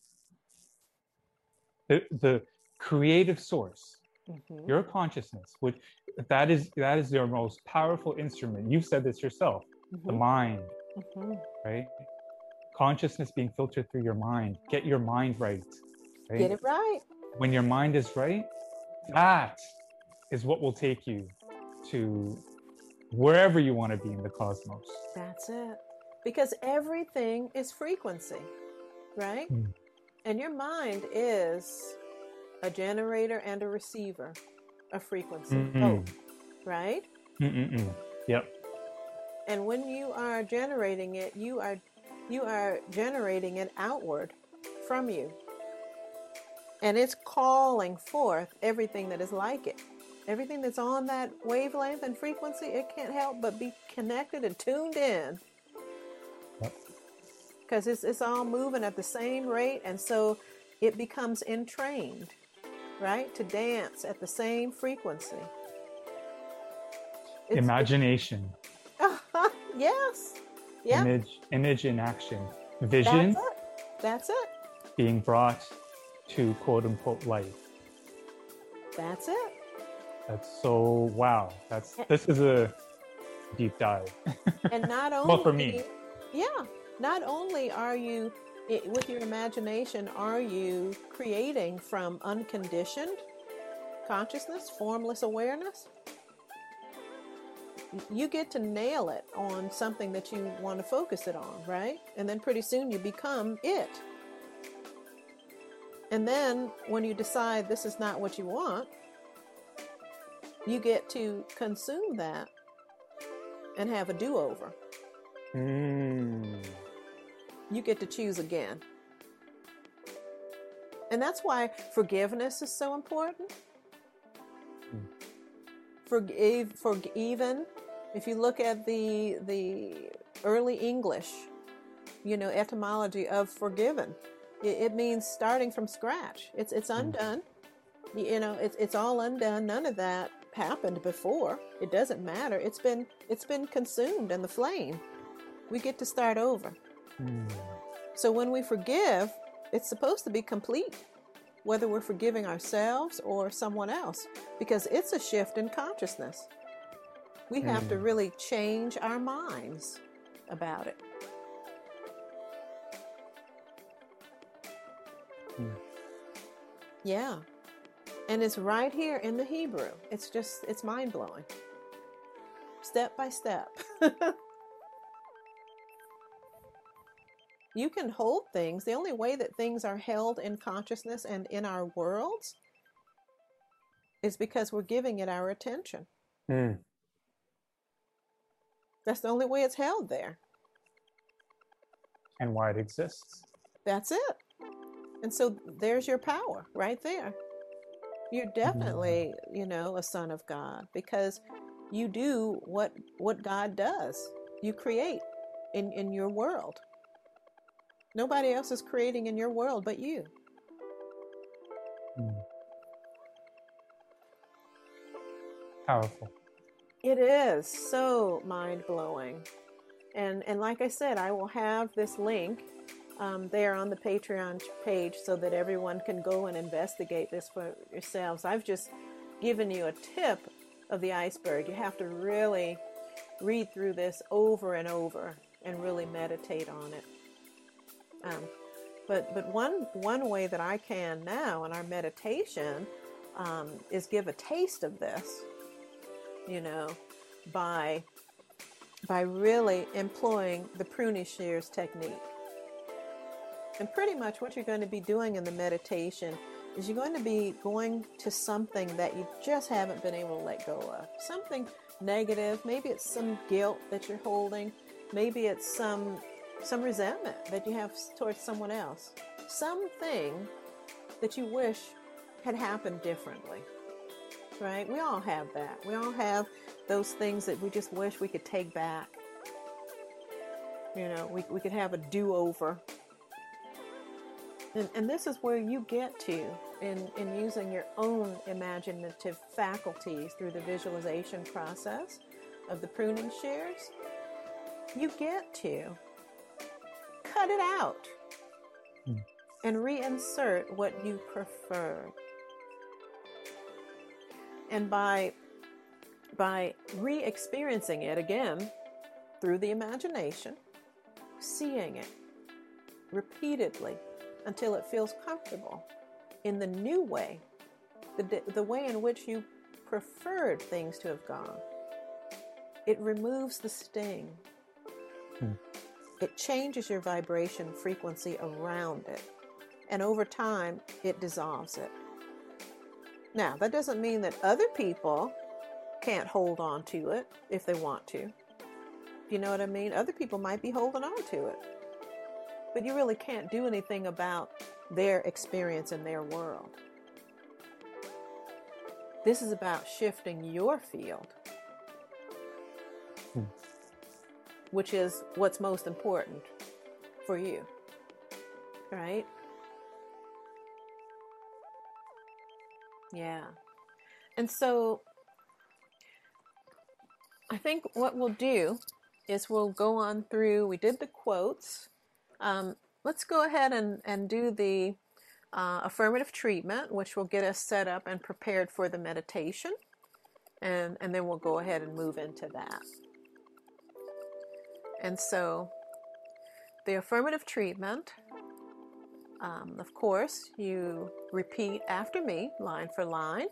The the creative source,
Mhm.
your consciousness, which that is that is your most powerful instrument. You've said this yourself. The
Mhm.
mind,
Mhm.
right? Consciousness being filtered through your mind. Get your mind right. right?
Get it right.
When your mind is right, that is what will take you to wherever you want to be in the cosmos.
That's it. Because everything is frequency, right?
Mm.
And your mind is a generator and a receiver of frequency, both, right?
Mm-mm-mm. Yep.
And when you are generating it, you are you are generating it outward from you. And it's calling forth everything that is like it. Everything that's on that wavelength and frequency, it can't help but be connected and tuned in. Because it's, it's all moving at the same rate, and so it becomes entrained, right? To dance at the same frequency. It's-
Imagination,
yes. Yeah.
image, image in action, vision
That's it. That's it.
being brought to quote unquote life.
That's it.
That's so wow. That's this is a deep dive.
And not only
Well, for me.
yeah, not only are you with your imagination, are you creating from unconditioned consciousness, formless awareness? You get to nail it on something that you want to focus it on, right? And then pretty soon you become it. And then when you decide this is not what you want, you get to consume that and have a do over.
Mm.
You get to choose again. And that's why forgiveness is so important. Forgive, for even if you look at the the early English, you know, etymology of forgiven, it, it means starting from scratch. It's it's hmm. undone. You you know, it's it's all undone. None of that happened before. It doesn't matter. It's been it's been consumed in the flame. We get to start over.
Mm.
So when we forgive, it's supposed to be complete, whether we're forgiving ourselves or someone else, because it's a shift in consciousness. We have to
Mm.
really change our minds about it.
Mm.
Yeah. And it's right here in the Hebrew. It's just, it's mind blowing. Step by step. you can hold things. The only way that things are held in consciousness and in our worlds is because we're giving it our attention.
Mm.
That's the only way it's held there.
And why it exists.
That's it. And so there's your power right there. You're definitely, you know, a son of God because you do what what God does. You create in in your world. Nobody else is creating in your world but you.
Mm. Powerful.
It is so mind blowing. And, and like I said, I will have this link um, there on the Patreon page so that everyone can go and investigate this for yourselves. I've just given you a tip of the iceberg. You have to really read through this over and over and really meditate on it. Um, but but one one way that I can now in our meditation um, is give a taste of this, you know, by by really employing the Pruning Shears technique. And pretty much what you're going to be doing in the meditation is you're going to be going to something that you just haven't been able to let go of. Something negative, maybe it's some guilt that you're holding, maybe it's some some resentment that you have towards someone else. Something that you wish had happened differently. Right? We all have that. We all have those things that we just wish we could take back. You know, we, we could have a do over and, and this is where you get to in, in using your own imaginative faculties through the visualization process of the pruning shears. You get to cut it out hmm. and reinsert what you prefer. And by by re-experiencing it again through the imagination, seeing it repeatedly until it feels comfortable in the new way, the, the way in which you preferred things to have gone. It removes the sting. Hmm. It changes your vibration frequency around it. And over time, it dissolves it. Now, that doesn't mean that other people can't hold on to it if they want to. You know what I mean? Other people might be holding on to it but you really can't do anything about their experience in their world. This is about shifting your field, hmm. Which is what's most important for you. Right? Yeah. And so I think what we'll do is we'll go on through, we did the quotes um, let's go ahead and, and do the uh, affirmative treatment, which will get us set up and prepared for the meditation. And, and then we'll go ahead and move into that. And so, the affirmative treatment, um, of course, you repeat after me, line for line,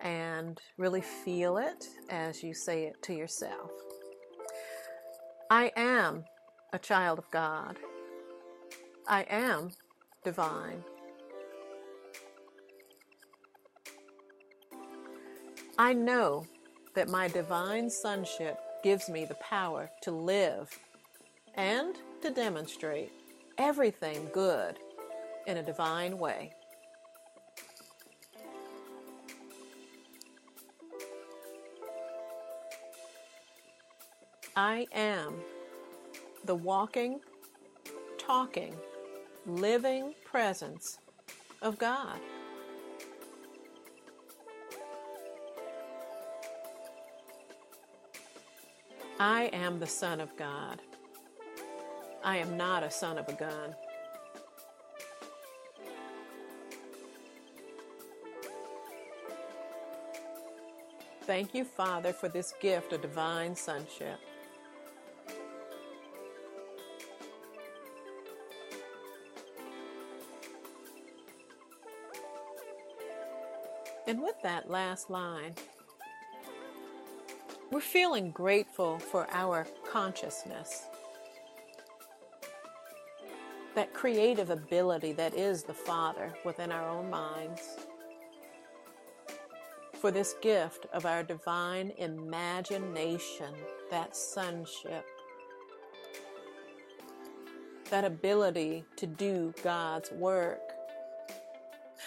and really feel it as you say it to yourself. I am a child of God. I am divine. I know that my divine sonship gives me the power to live and to demonstrate everything good in a divine way. I am the walking, talking, living presence of God. I am the Son of God. I am not a son of a gun. Thank you, Father, for this gift of divine sonship. And with that last line, we're feeling grateful for our consciousness, that creative ability that is the Father within our own minds, for this gift of our divine imagination, that sonship, that ability to do God's work.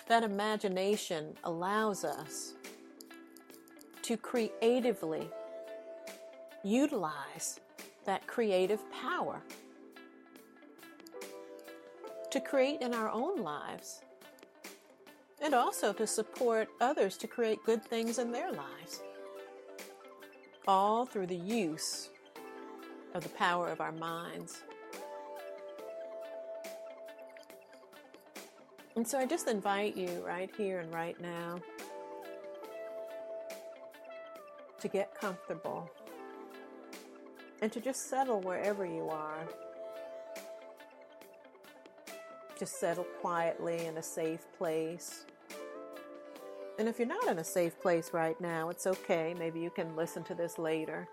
That imagination allows us to creatively utilize that creative power to create in our own lives and also to support others to create good things in their lives. All through the use of the power of our minds. And so I just invite you right here and right now to get comfortable and to just settle wherever you are. Just settle quietly in a safe place. And if you're not in a safe place right now, it's okay. Maybe you can listen to this later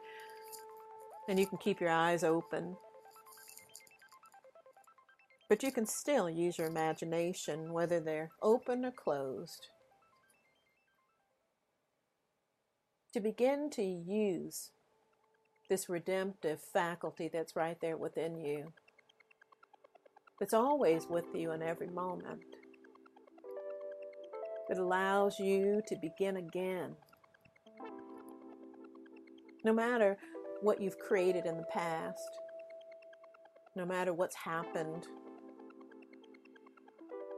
and you can keep your eyes open. But you can still use your imagination, whether they're open or closed, to begin to use this redemptive faculty that's right there within you, that's always with you in every moment. It allows you to begin again. No matter what you've created in the past, no matter what's happened,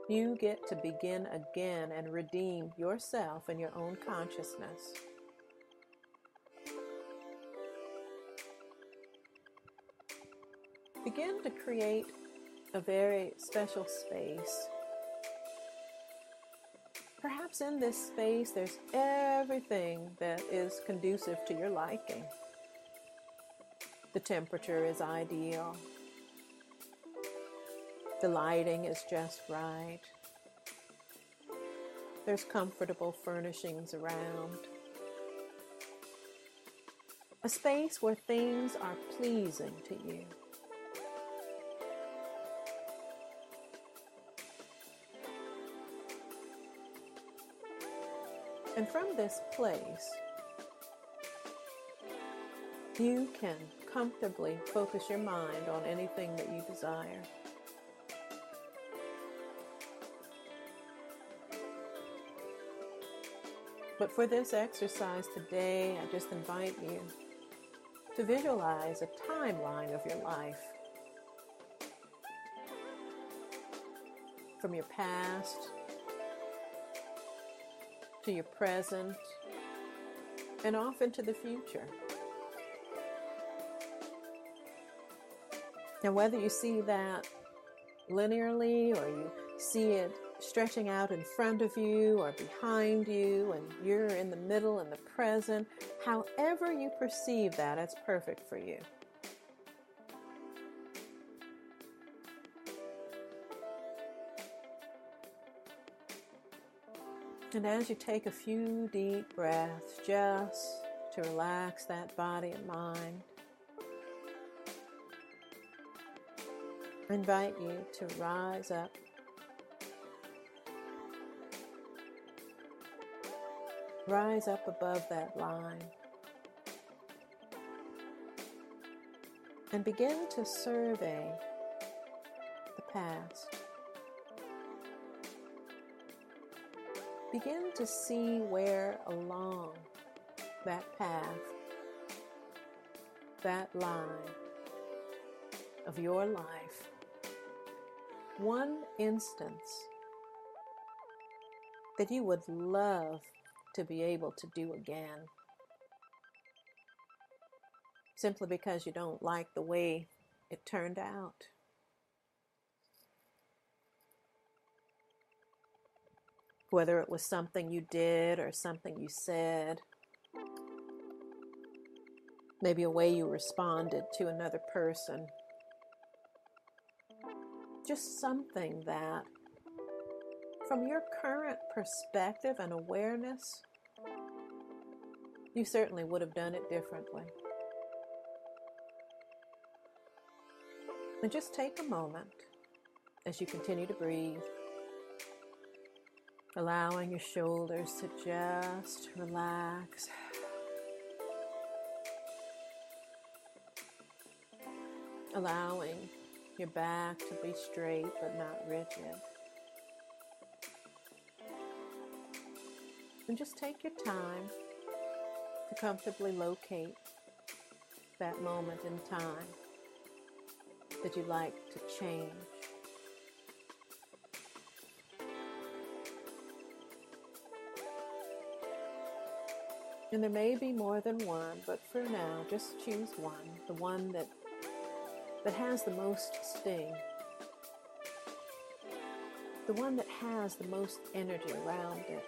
you get to begin again and redeem yourself and your own consciousness. Begin to create a very special space. Perhaps in this space there's everything that is conducive to your liking. The temperature is ideal. The lighting is just right. There's comfortable furnishings around. A space where things are pleasing to you. And from this place, you can comfortably focus your mind on anything that you desire. But for this exercise today, I just invite you to visualize a timeline of your life. From your past to your present and off into the future. Now, whether you see that linearly or you see it stretching out in front of you or behind you and you're in the middle in the present, however you perceive that, it's perfect for you. And as you take a few deep breaths just to relax that body and mind, I invite you to rise up. Rise up above that line and begin to survey the past. Begin to see where along that path, that line of your life, one instance that you would love to be able to do again. Simply because you don't like the way it turned out. Whether it was something you did or something you said, maybe a way you responded to another person. Just something that, from your current perspective and awareness, you certainly would have done it differently. And just take a moment as you continue to breathe allowing your shoulders to just relax. Allowing your back to be straight but not rigid. And just take your time to comfortably locate that moment in time that you'd like to change. And there may be more than one, but for now, just choose one, the one that that has the most sting, the one that has the most energy around it.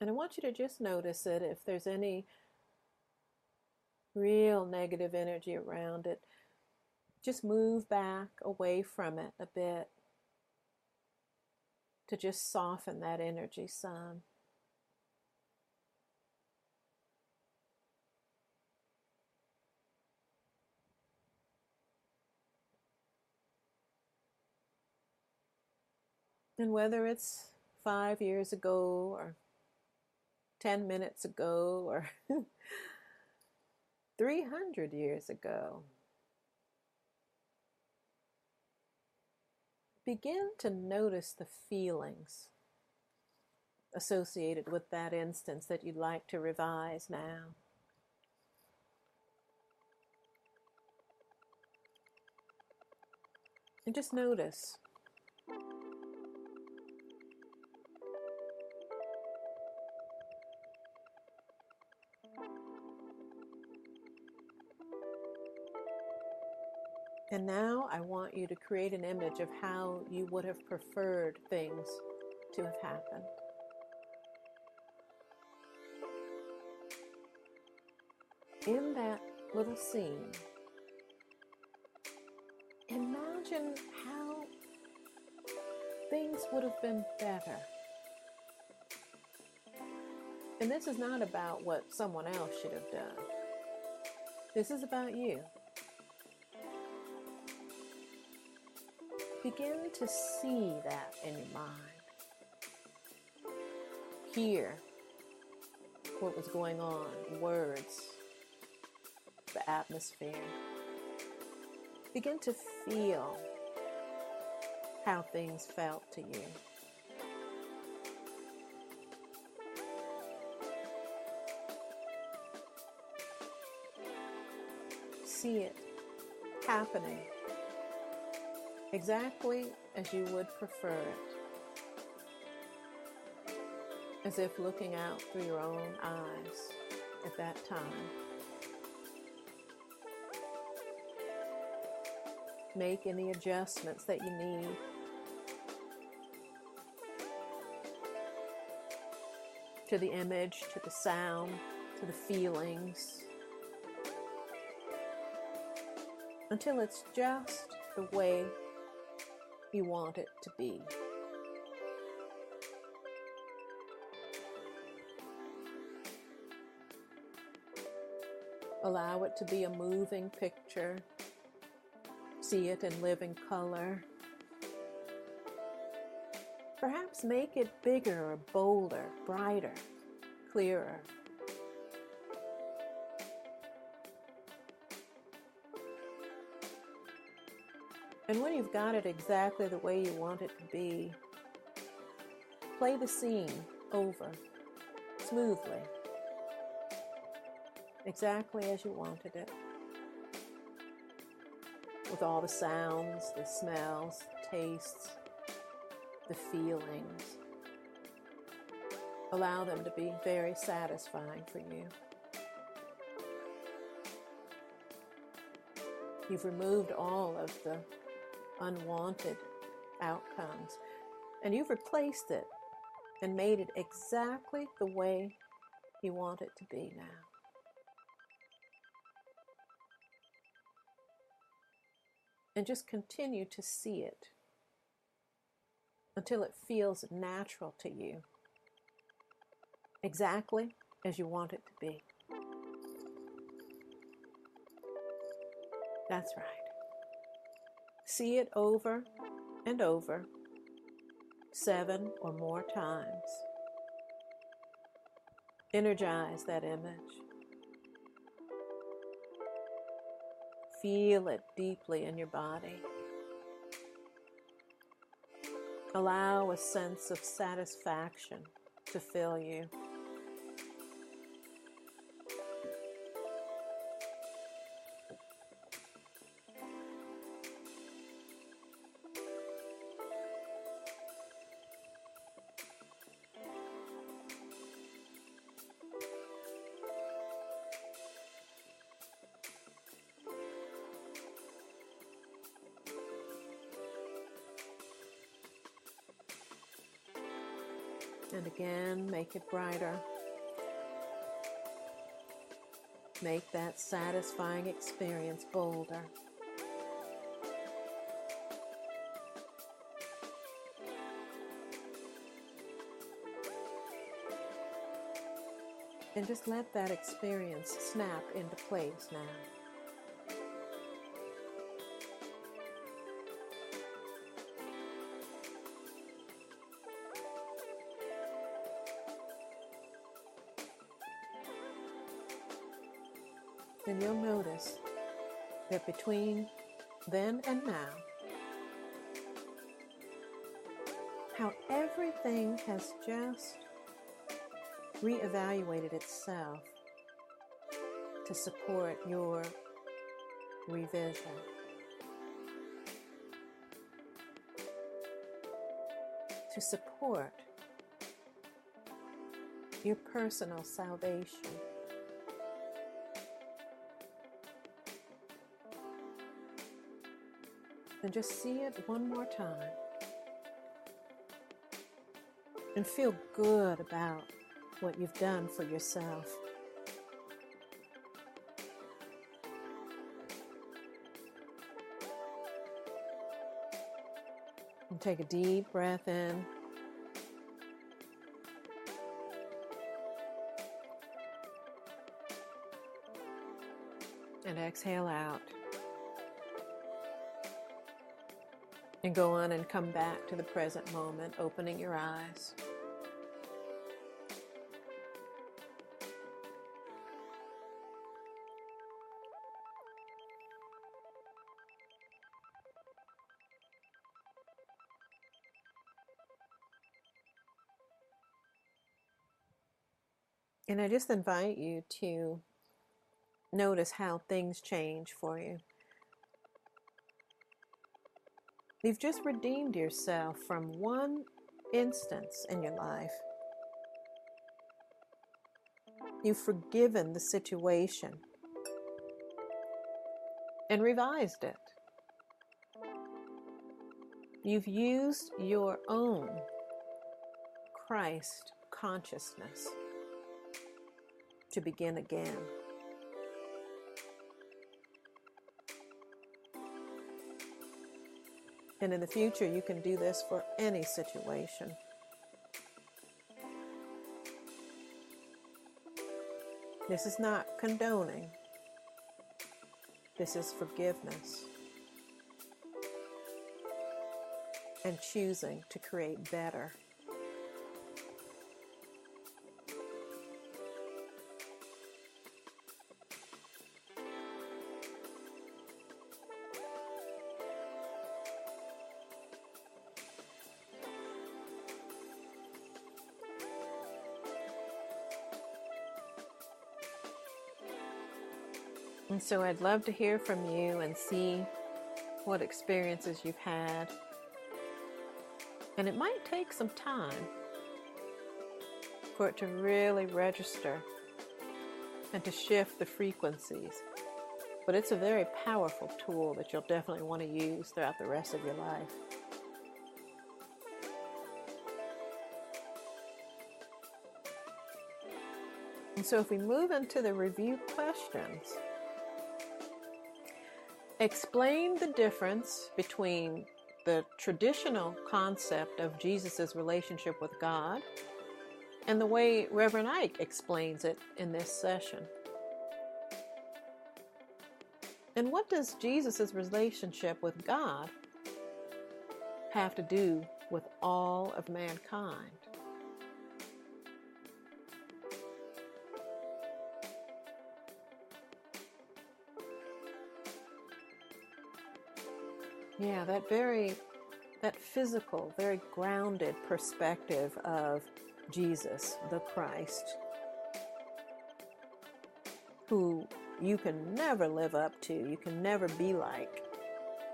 And I want you to just notice it if there's any real negative energy around it. Just move back away from it a bit to just soften that energy some. And whether it's five years ago or 10 minutes ago or 300 years ago. Begin to notice the feelings associated with that instance that you'd like to revise now. And just notice And now I want you to create an image of how you would have preferred things to have happened. In that little scene, imagine how things would have been better. And this is not about what someone else should have done. This is about you. Begin to see that in your mind. Hear what was going on, words, the atmosphere. Begin to feel how things felt to you. See it happening exactly as you would prefer it, as if looking out through your own eyes at that time. Make any adjustments that you need. To the image, to the sound, to the feelings, until it's just the way you want it to be. Allow it to be a moving picture. See it in living color. Perhaps make it bigger or bolder, brighter, clearer. And when you've got it exactly the way you want it to be, play the scene over smoothly, exactly as you wanted it, with all the sounds, the smells, the tastes, the feelings. Allow them to be very satisfying for you. You've removed all of the unwanted outcomes. And you've replaced it and made it exactly the way you want it to be now. And just continue to see it until it feels natural to you, exactly as you want it to be. That's right. See it over and over, seven or more times. Energize that image. Feel it deeply in your body. Allow a sense of satisfaction to fill you. Make it brighter. Make that satisfying experience bolder. And just let that experience snap into place now. Then you'll notice that between then and now, how everything has just reevaluated itself to support your revision. To support your personal salvation. And just see it one more time. And feel good about what you've done for yourself. And take a deep breath in. And exhale out. And go on and come back to the present moment, opening your eyes. And I just invite you to notice how things change for you. You've just redeemed yourself from one instance in your life. You've forgiven the situation and revised it. You've used your own Christ consciousness to begin again. And in the future, you can do this for any situation. This is not condoning, this is forgiveness and choosing to create better. And so I'd love to hear from you and see what experiences you've had. And it might take some time for it to really register and to shift the frequencies. But it's a very powerful tool that you'll definitely want to use throughout the rest of your life. And so if we move into the review questions, explain the difference between the traditional concept of Jesus' relationship with God and the way Reverend Ike explains it in this session. And what does Jesus' relationship with God have to do with all of mankind? Yeah, that very, that physical, very grounded perspective of Jesus, the Christ, who you can never live up to, you can never be like,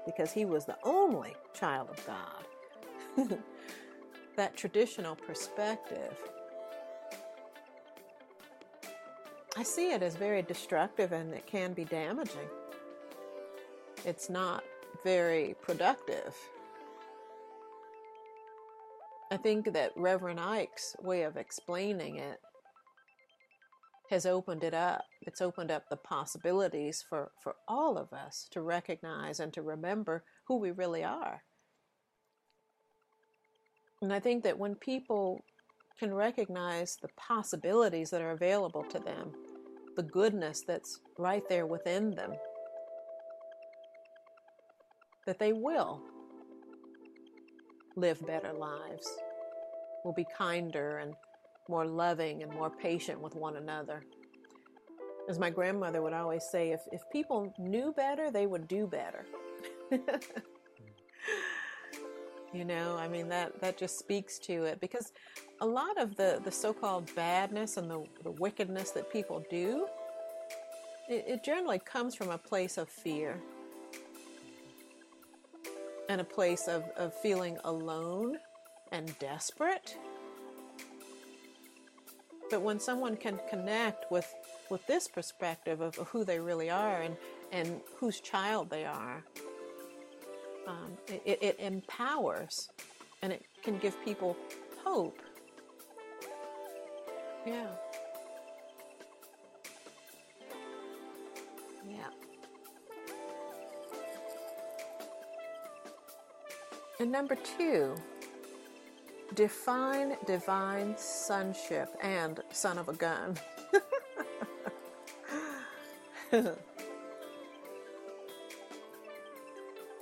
because he was the only child of God. that traditional perspective, I see it as very destructive and it can be damaging. It's not very productive. I think that Reverend Ike's way of explaining it has opened it up. It's opened up the possibilities for, for all of us to recognize and to remember who we really are. And I think that when people can recognize the possibilities that are available to them, the goodness that's right there within them, that they will live better lives, will be kinder and more loving and more patient with one another. As my grandmother would always say, if, if people knew better, they would do better. you know, I mean, that, that just speaks to it because a lot of the, the so called badness and the, the wickedness that people do, it, it generally comes from a place of fear and a place of, of feeling alone and desperate. But when someone can connect with, with this perspective of who they really are and, and whose child they are, um, it, it empowers and it can give people hope. Yeah. And number two, define divine sonship and son of a gun.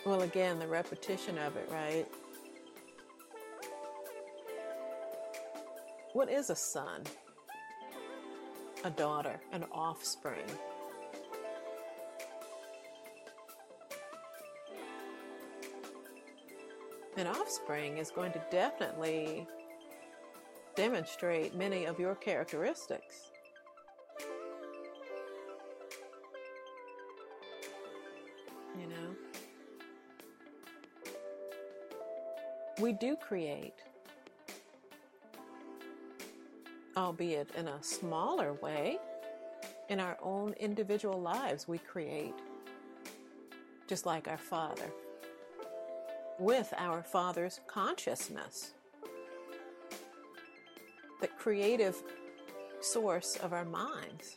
well, again, the repetition of it, right? What is a son? A daughter, an offspring. An offspring is going to definitely demonstrate many of your characteristics. You know, we do create, albeit in a smaller way, in our own individual lives, we create, just like our Father with our Father's consciousness, the creative source of our minds.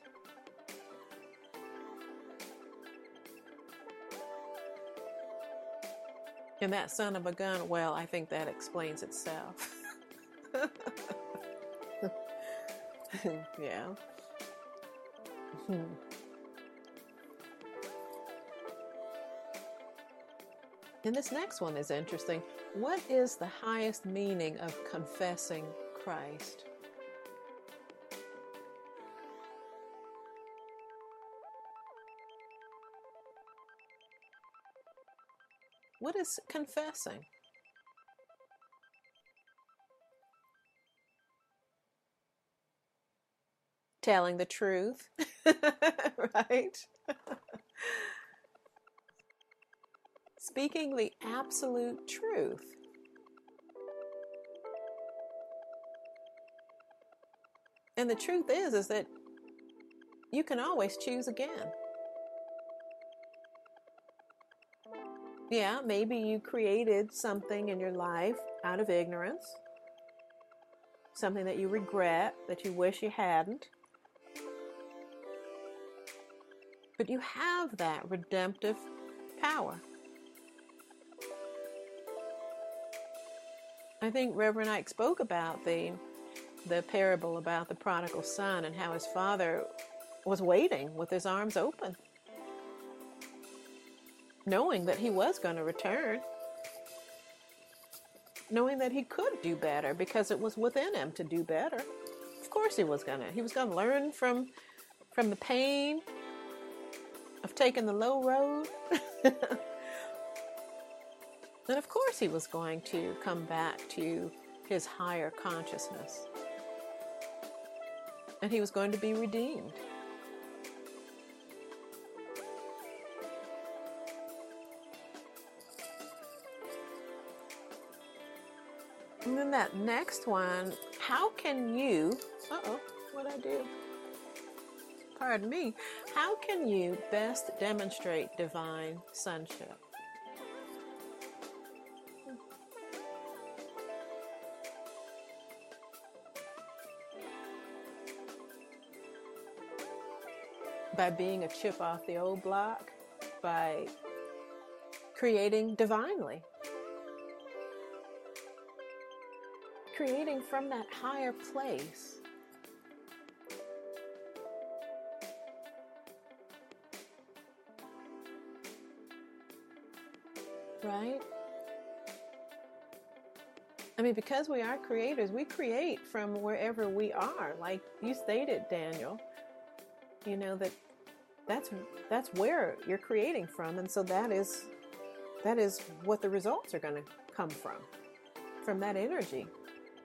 And that son of a gun, well, I think that explains itself. yeah. And this next one is interesting. What is the highest meaning of confessing Christ? What is confessing? Telling the truth, right? speaking the absolute truth. And the truth is is that you can always choose again. Yeah, maybe you created something in your life out of ignorance, something that you regret, that you wish you hadn't. But you have that redemptive power. I think Reverend Ike spoke about the the parable about the prodigal son and how his father was waiting with his arms open, knowing that he was going to return, knowing that he could do better because it was within him to do better. Of course, he was gonna. He was gonna learn from from the pain of taking the low road. then of course he was going to come back to his higher consciousness. And he was going to be redeemed. And then that next one, how can you, uh oh, what I do? Pardon me. How can you best demonstrate divine sonship? By being a chip off the old block, by creating divinely. Creating from that higher place. Right? I mean, because we are creators, we create from wherever we are. Like you stated, Daniel, you know that that's that's where you're creating from, and so that is that is what the results are going to come from, from that energy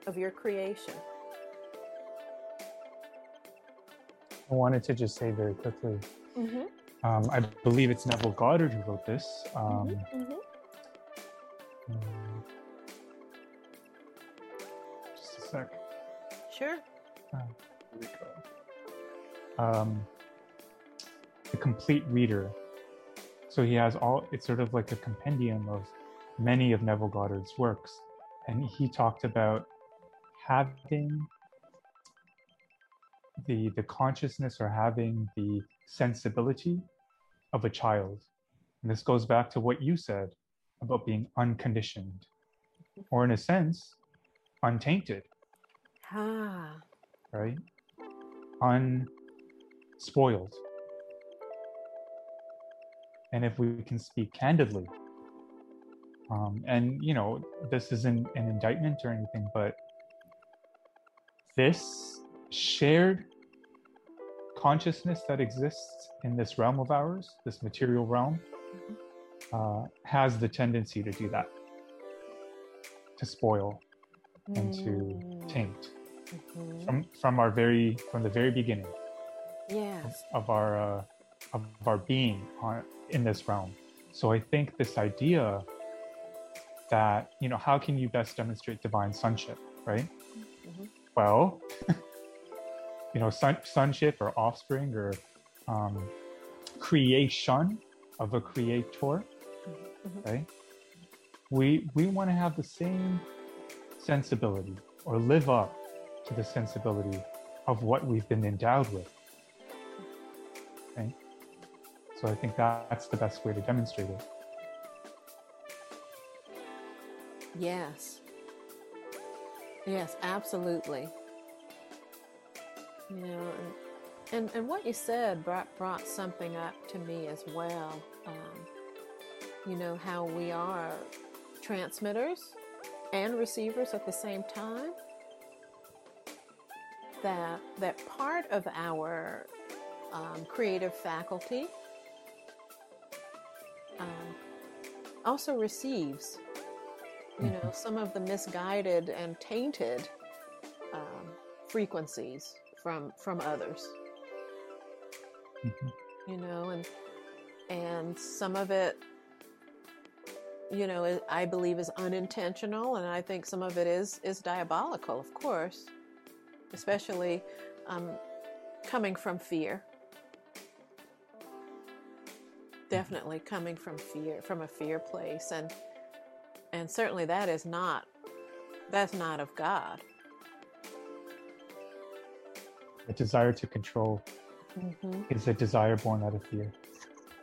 of your creation.
I wanted to just say very quickly.
Mm-hmm.
Um, I believe it's Neville Goddard who wrote this. Um,
mm-hmm. Mm-hmm.
Mm. Just a sec.
Sure.
Oh, here we go. The complete reader. So he has all. It's sort of like a compendium of many of Neville Goddard's works, and he talked about having the the consciousness or having the sensibility of a child. And this goes back to what you said about being unconditioned, or in a sense, untainted,
Ah.
right? Unspoiled. And if we can speak candidly, um, and you know, this isn't an indictment or anything, but this shared consciousness that exists in this realm of ours, this material realm, uh, has the tendency to do that, to spoil and to
Mm.
taint
Mhm.
from from our very from the very beginning
Yes.
of our uh, of our being on, in this realm. So I think this idea that you know how can you best demonstrate divine sonship, right?
Mhm.
Well, you know, son, sonship or offspring or um, creation of a creator,
Mhm.
right? We we want to have the same sensibility or live up to the sensibility of what we've been endowed with. Right? So I think that's the best way to demonstrate it.
Yes. Yes, absolutely. You know, and, and, what you said brought, brought something up to me as well. Um, you know, how we are transmitters and receivers at the same time. That, that part of our um, creative faculty also receives you know some of the misguided and tainted um, frequencies from from others.
Mhm.
you know and and some of it you know i believe is unintentional and i think some of it is is diabolical of course especially um, coming from fear definitely coming from fear from a fear place and and certainly that is not that's not of god.
A desire to control
mm-hmm.
is a desire born out of fear.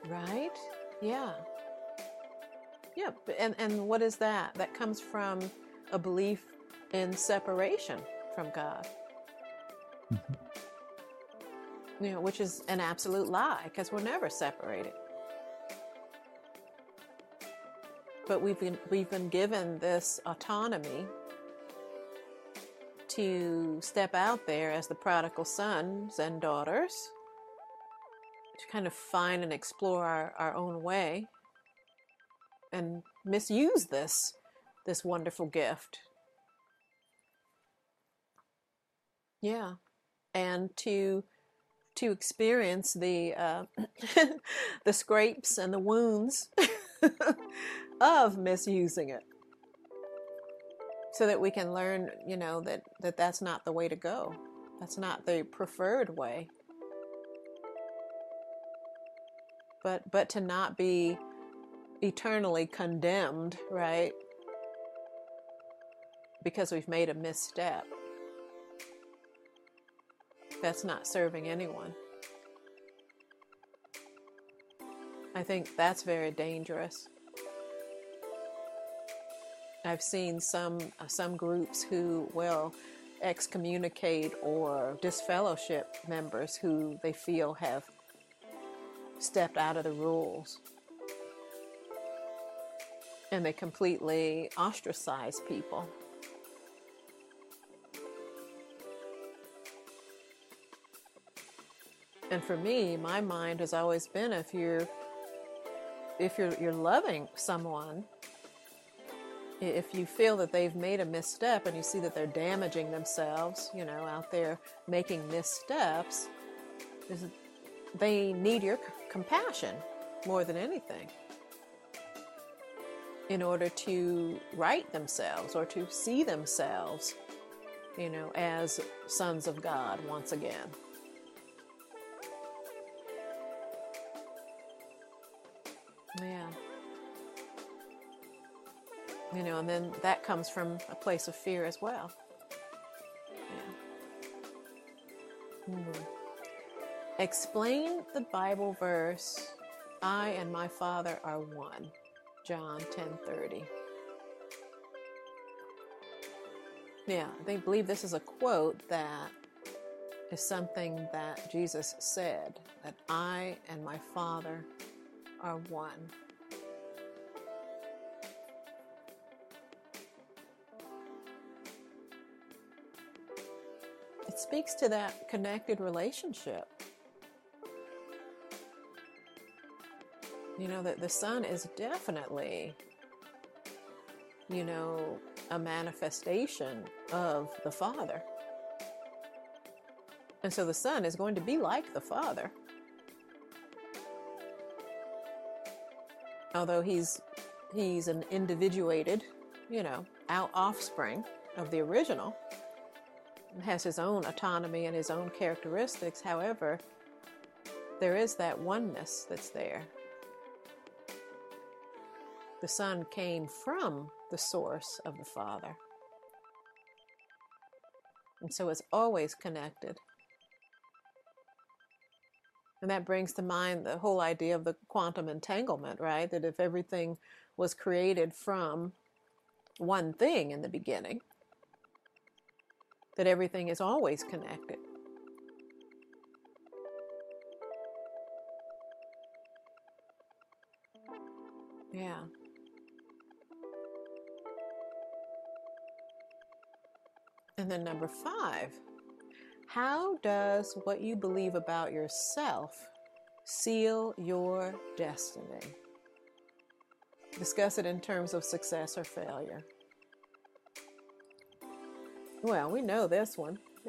right? Yeah. Yeah and and what is that? That comes from a belief in separation from god.
Mhm.
you know which is an absolute lie because we're never separated but we've been we've been given this autonomy to step out there as the prodigal sons and daughters to kind of find and explore our, our own way and misuse this this wonderful gift. Yeah. And to to experience the uh, the scrapes and the wounds of misusing it so that we can learn you know that that that's not the way to go. That's not the preferred way. But but to not be eternally condemned right? Because we've made a misstep. That's not serving anyone. I think that's very dangerous. I've seen some uh, some groups who will excommunicate or disfellowship members who they feel have stepped out of the rules. And they completely ostracize people. And for me, my mind has always been if you're if you're you're loving someone, if you feel that they've made a misstep and you see that they're damaging themselves, you know, out there making missteps, they need your compassion more than anything in order to right themselves or to see themselves, you know, as sons of God once again. Yeah. You know, and then that comes from a place of fear as well. Yeah. Mm-hmm. Explain the Bible verse, I and my Father are one. John 10:30. Yeah, they believe this is a quote that is something that Jesus said that I and my Father are one. Speaks to that connected relationship. You know, that the Son is definitely, you know, a manifestation of the Father. And so the Son is going to be like the Father. although he's he's an individuated, you know, out offspring of the original, has his own autonomy and his own characteristics. However, there is that oneness that's there. The Son came from the source of the Father. And so it's always connected. And that brings to mind the whole idea of the quantum entanglement, right? That if everything was created from one thing in the beginning, that everything is always connected. Yeah. And then number five, how does what you believe about yourself seal your destiny? Discuss it in terms of success or failure. Well, we know this one.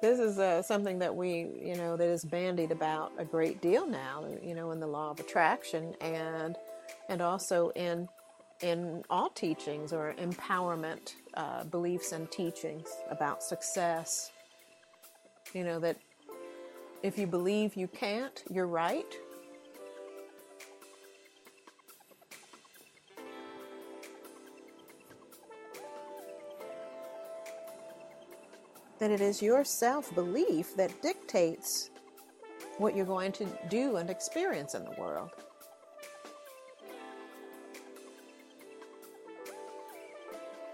this is uh, something that we, you know, that is bandied about a great deal now, you know, in the law of attraction and and also in in all teachings or empowerment uh, beliefs and teachings about success. You know, that if you believe you can't, you're right. That it is your self belief that dictates what you're going to do and experience in the world.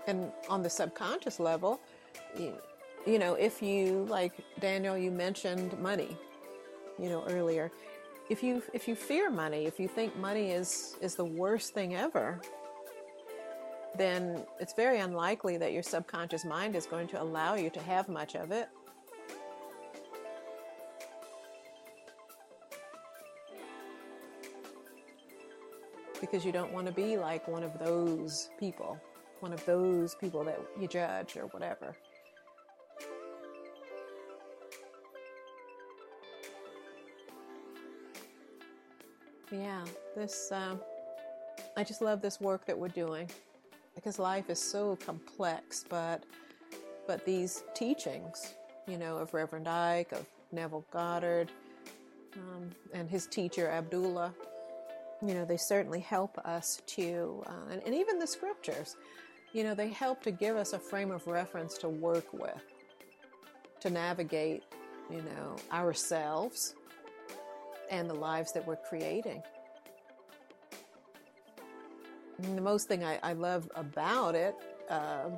and on the subconscious level, you, you know, if you like Daniel, you mentioned money, you know, earlier. If you if you fear money, if you think money is is the worst thing ever, then it's very unlikely that your subconscious mind is going to allow you to have much of it. Because you don't want to be like one of those people one of those people that you judge or whatever. Yeah, this, um, I just love this work that we're doing because life is so complex, but, but these teachings, you know, of Reverend Ike, of Neville Goddard, um, and his teacher Abdullah, you know, they certainly help us to, uh, and, and even the scriptures, you know, they help to give us a frame of reference to work with, to navigate, you know, ourselves and the lives that we're creating. The most thing I, I love about it uh,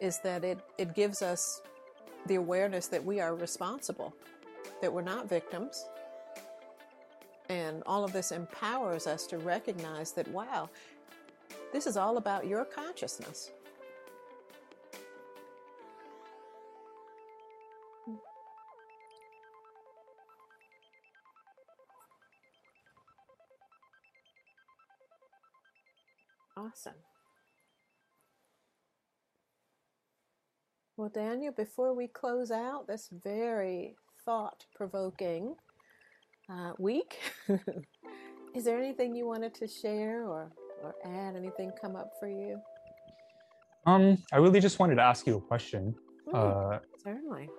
is that it, it gives us the awareness that we are responsible, that we're not victims. And all of this empowers us to recognize that, wow, this is all about your consciousness. Awesome. Well, Daniel, before we close out this very thought provoking uh, week, is there anything you wanted to share or, or add? Anything come up for you?
Um, I really just wanted to ask you a question.
Mm, uh, certainly.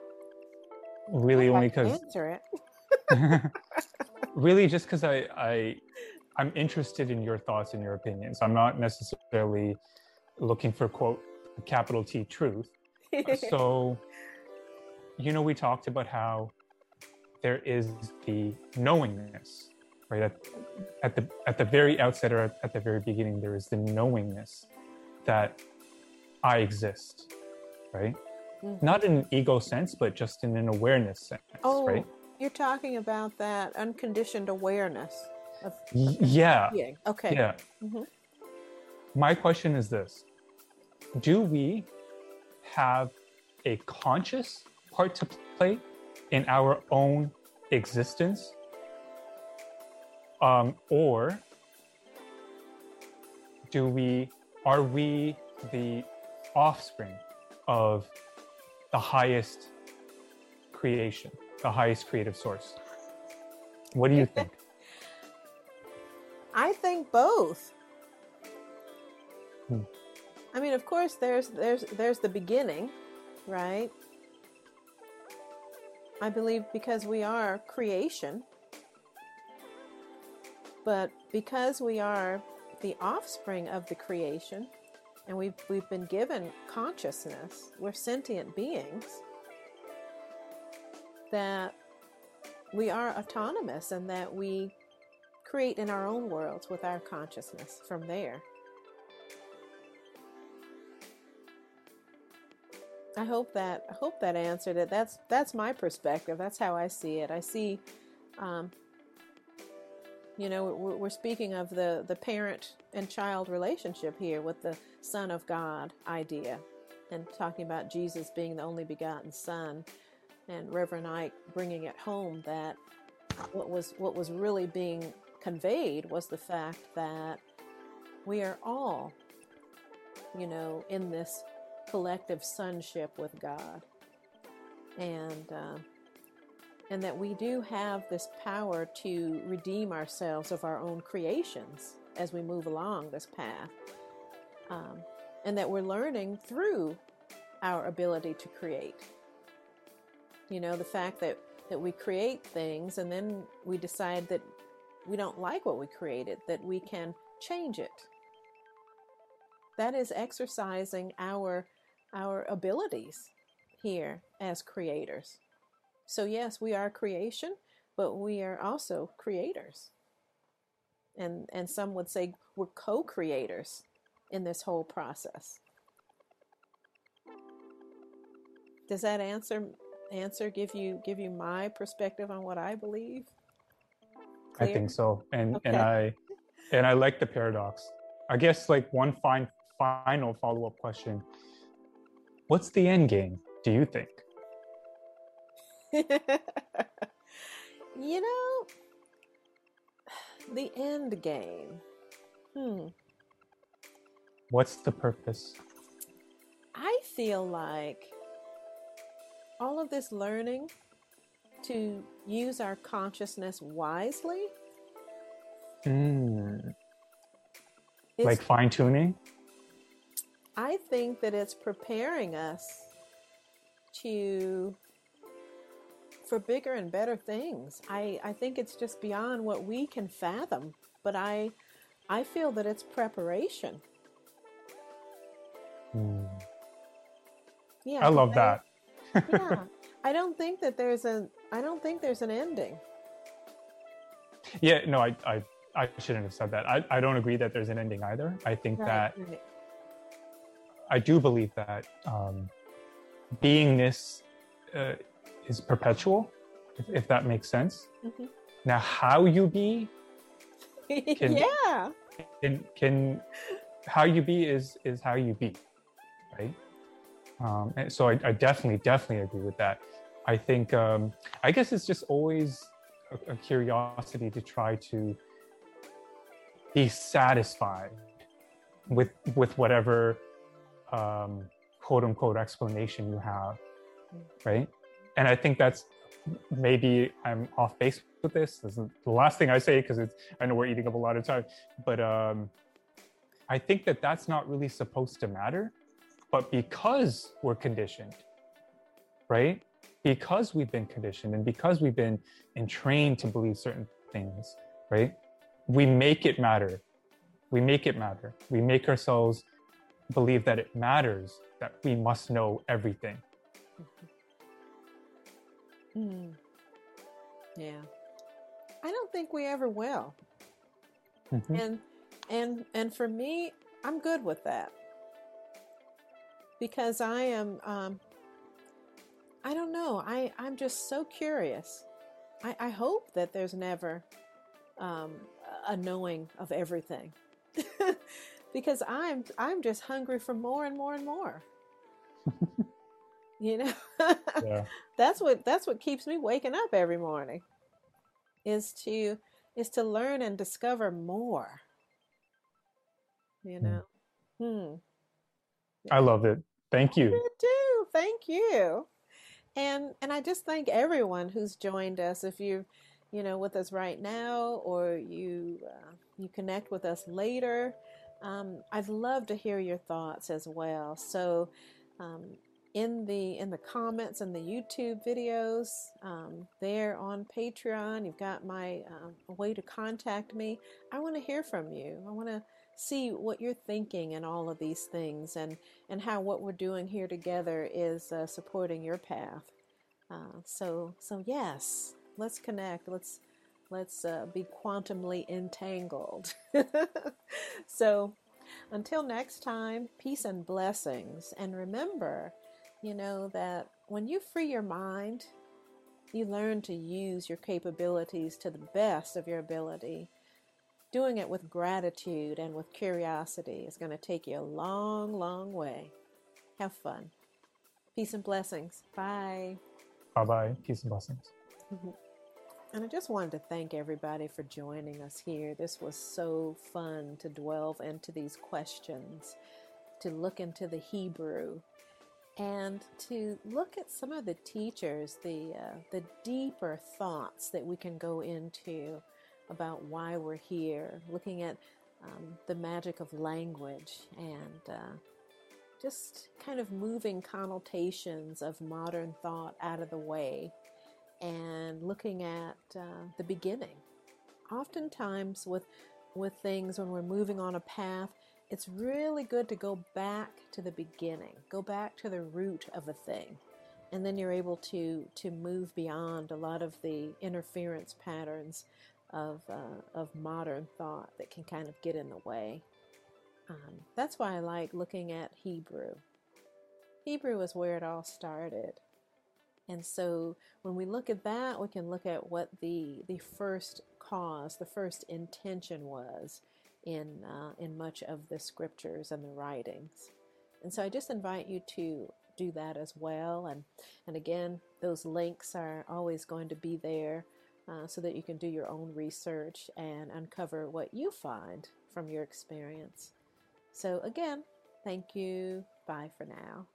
Really, only because
answer
it. really, just because I, I I'm interested in your thoughts and your opinions. I'm not necessarily looking for quote capital T truth. so, you know, we talked about how there is the knowingness, right? At, at the at the very outset or at the very beginning, there is the knowingness that I exist, right? Mm-hmm. Not in an ego sense, but just in an awareness sense,
oh,
right?
You're talking about that unconditioned awareness of
yeah
being. Okay.
Yeah. Mm-hmm. My question is this: Do we have a conscious part to play in our own existence, um, or do we? Are we the offspring of the highest creation, the highest creative source? What do you think?
Think both.
Hmm.
I mean, of course, there's there's there's the beginning, right? I believe because we are creation, but because we are the offspring of the creation, and we've we've been given consciousness, we're sentient beings. That we are autonomous and that we create in our own worlds with our consciousness from there. I hope that I hope that answered it. That's that's my perspective. That's how I see it. I see, um, you know, we're, we're speaking of the the parent and child relationship here with the Son of God idea, and talking about Jesus being the only begotten Son, and Reverend Ike bringing it home that what was what was really being conveyed was the fact that we are all, you know, in this collective sonship with God. And, uh, and that we do have this power to redeem ourselves of our own creations as we move along this path. Um, and that we're learning through our ability to create. You know, the fact that, that we create things and then we decide that we don't like what we created, that we can change it. That is exercising our our abilities here as creators. So yes, we are creation, but we are also creators. And and some would say we're co-creators in this whole process. Does that answer answer give you give you my perspective on what I believe?
Clear? I think so. And okay. and I and I like the paradox. I guess like one fine final follow-up question. What's the end game, do you think?
you know, the end game. Hmm.
What's the purpose?
I feel like all of this learning to use our consciousness wisely.
Mm. Like fine tuning?
I think that it's preparing us to for bigger and better things. I, I think it's just beyond what we can fathom, but I I feel that it's preparation.
Mm. Yeah, I love I, that.
yeah. I don't think that there's a I don't think there's an ending.
yeah, no, I, I, I shouldn't have said that. I, I don't agree that there's an ending either. I think
Right,
that
right.
I do believe that um, beingness uh, is perpetual, if, if that makes sense.
Mhm.
Now, how you be Can-
yeah.
can can how you be is is how you be, right? Um, and so I, I definitely definitely agree with that. I think um, I guess it's just always a, a curiosity to try to be satisfied with with whatever um, quote unquote explanation you have, right? And I think that's maybe I'm off base with this. This is the last thing I say because it's I know we're eating up a lot of time, but um, I think that that's not really supposed to matter. But because we're conditioned, right? Because we've been conditioned and because we've been entrained to believe certain things, right? We make it matter. We make it matter. We make ourselves believe that it matters, that we must know everything.
Mm. Yeah. I don't think we ever will.
Mhm.
And and and for me, I'm good with that. Because I am um I don't know. I, I'm just so curious. I, I hope that there's never um, a knowing of everything. because I'm I'm just hungry for more and more and more. you know?
Yeah.
that's what that's what keeps me waking up every morning is to is to learn and discover more you know hmm
I love it. Thank you.
you too thank you and and i just thank everyone who's joined us. If you you know with us right now or you uh, you connect with us later um, i'd love to hear your thoughts as well. So um, in the in the comments and the youtube videos um, there on patreon you've got my uh, a way to contact me. I want to hear from you. I want to see what you're thinking and all of these things and and how what we're doing here together is uh, supporting your path. Uh, so so yes, let's connect. Let's let's uh, be quantumly entangled. so until next time, peace and blessings. And remember, you know that when you free your mind, you learn to use your capabilities to the best of your ability doing it with gratitude and with curiosity is going to take you a long, long way. Have fun. Peace and blessings. Bye.
Bye bye. Peace and blessings.
And I just wanted to thank everybody for joining us here. This was so fun to delve into these questions, to look into the Hebrew, and to look at some of the teachers, the uh, the deeper thoughts that we can go into about why we're here, looking at um, the magic of language and uh, just kind of moving connotations of modern thought out of the way and looking at uh, the beginning. Oftentimes, with with things when we're moving on a path, it's really good to go back to the beginning, go back to the root of a thing, and then you're able to to move beyond a lot of the interference patterns of uh, of modern thought that can kind of get in the way. Um, that's why I like looking at Hebrew. Hebrew is where it all started. And so when we look at that, we can look at what the the first cause, the first intention was in uh, in much of the scriptures and the writings. And so I just invite you to do that as well. And and again, those links are always going to be there uh, so that you can do your own research and uncover what you find from your experience. So again, thank you. Bye for now.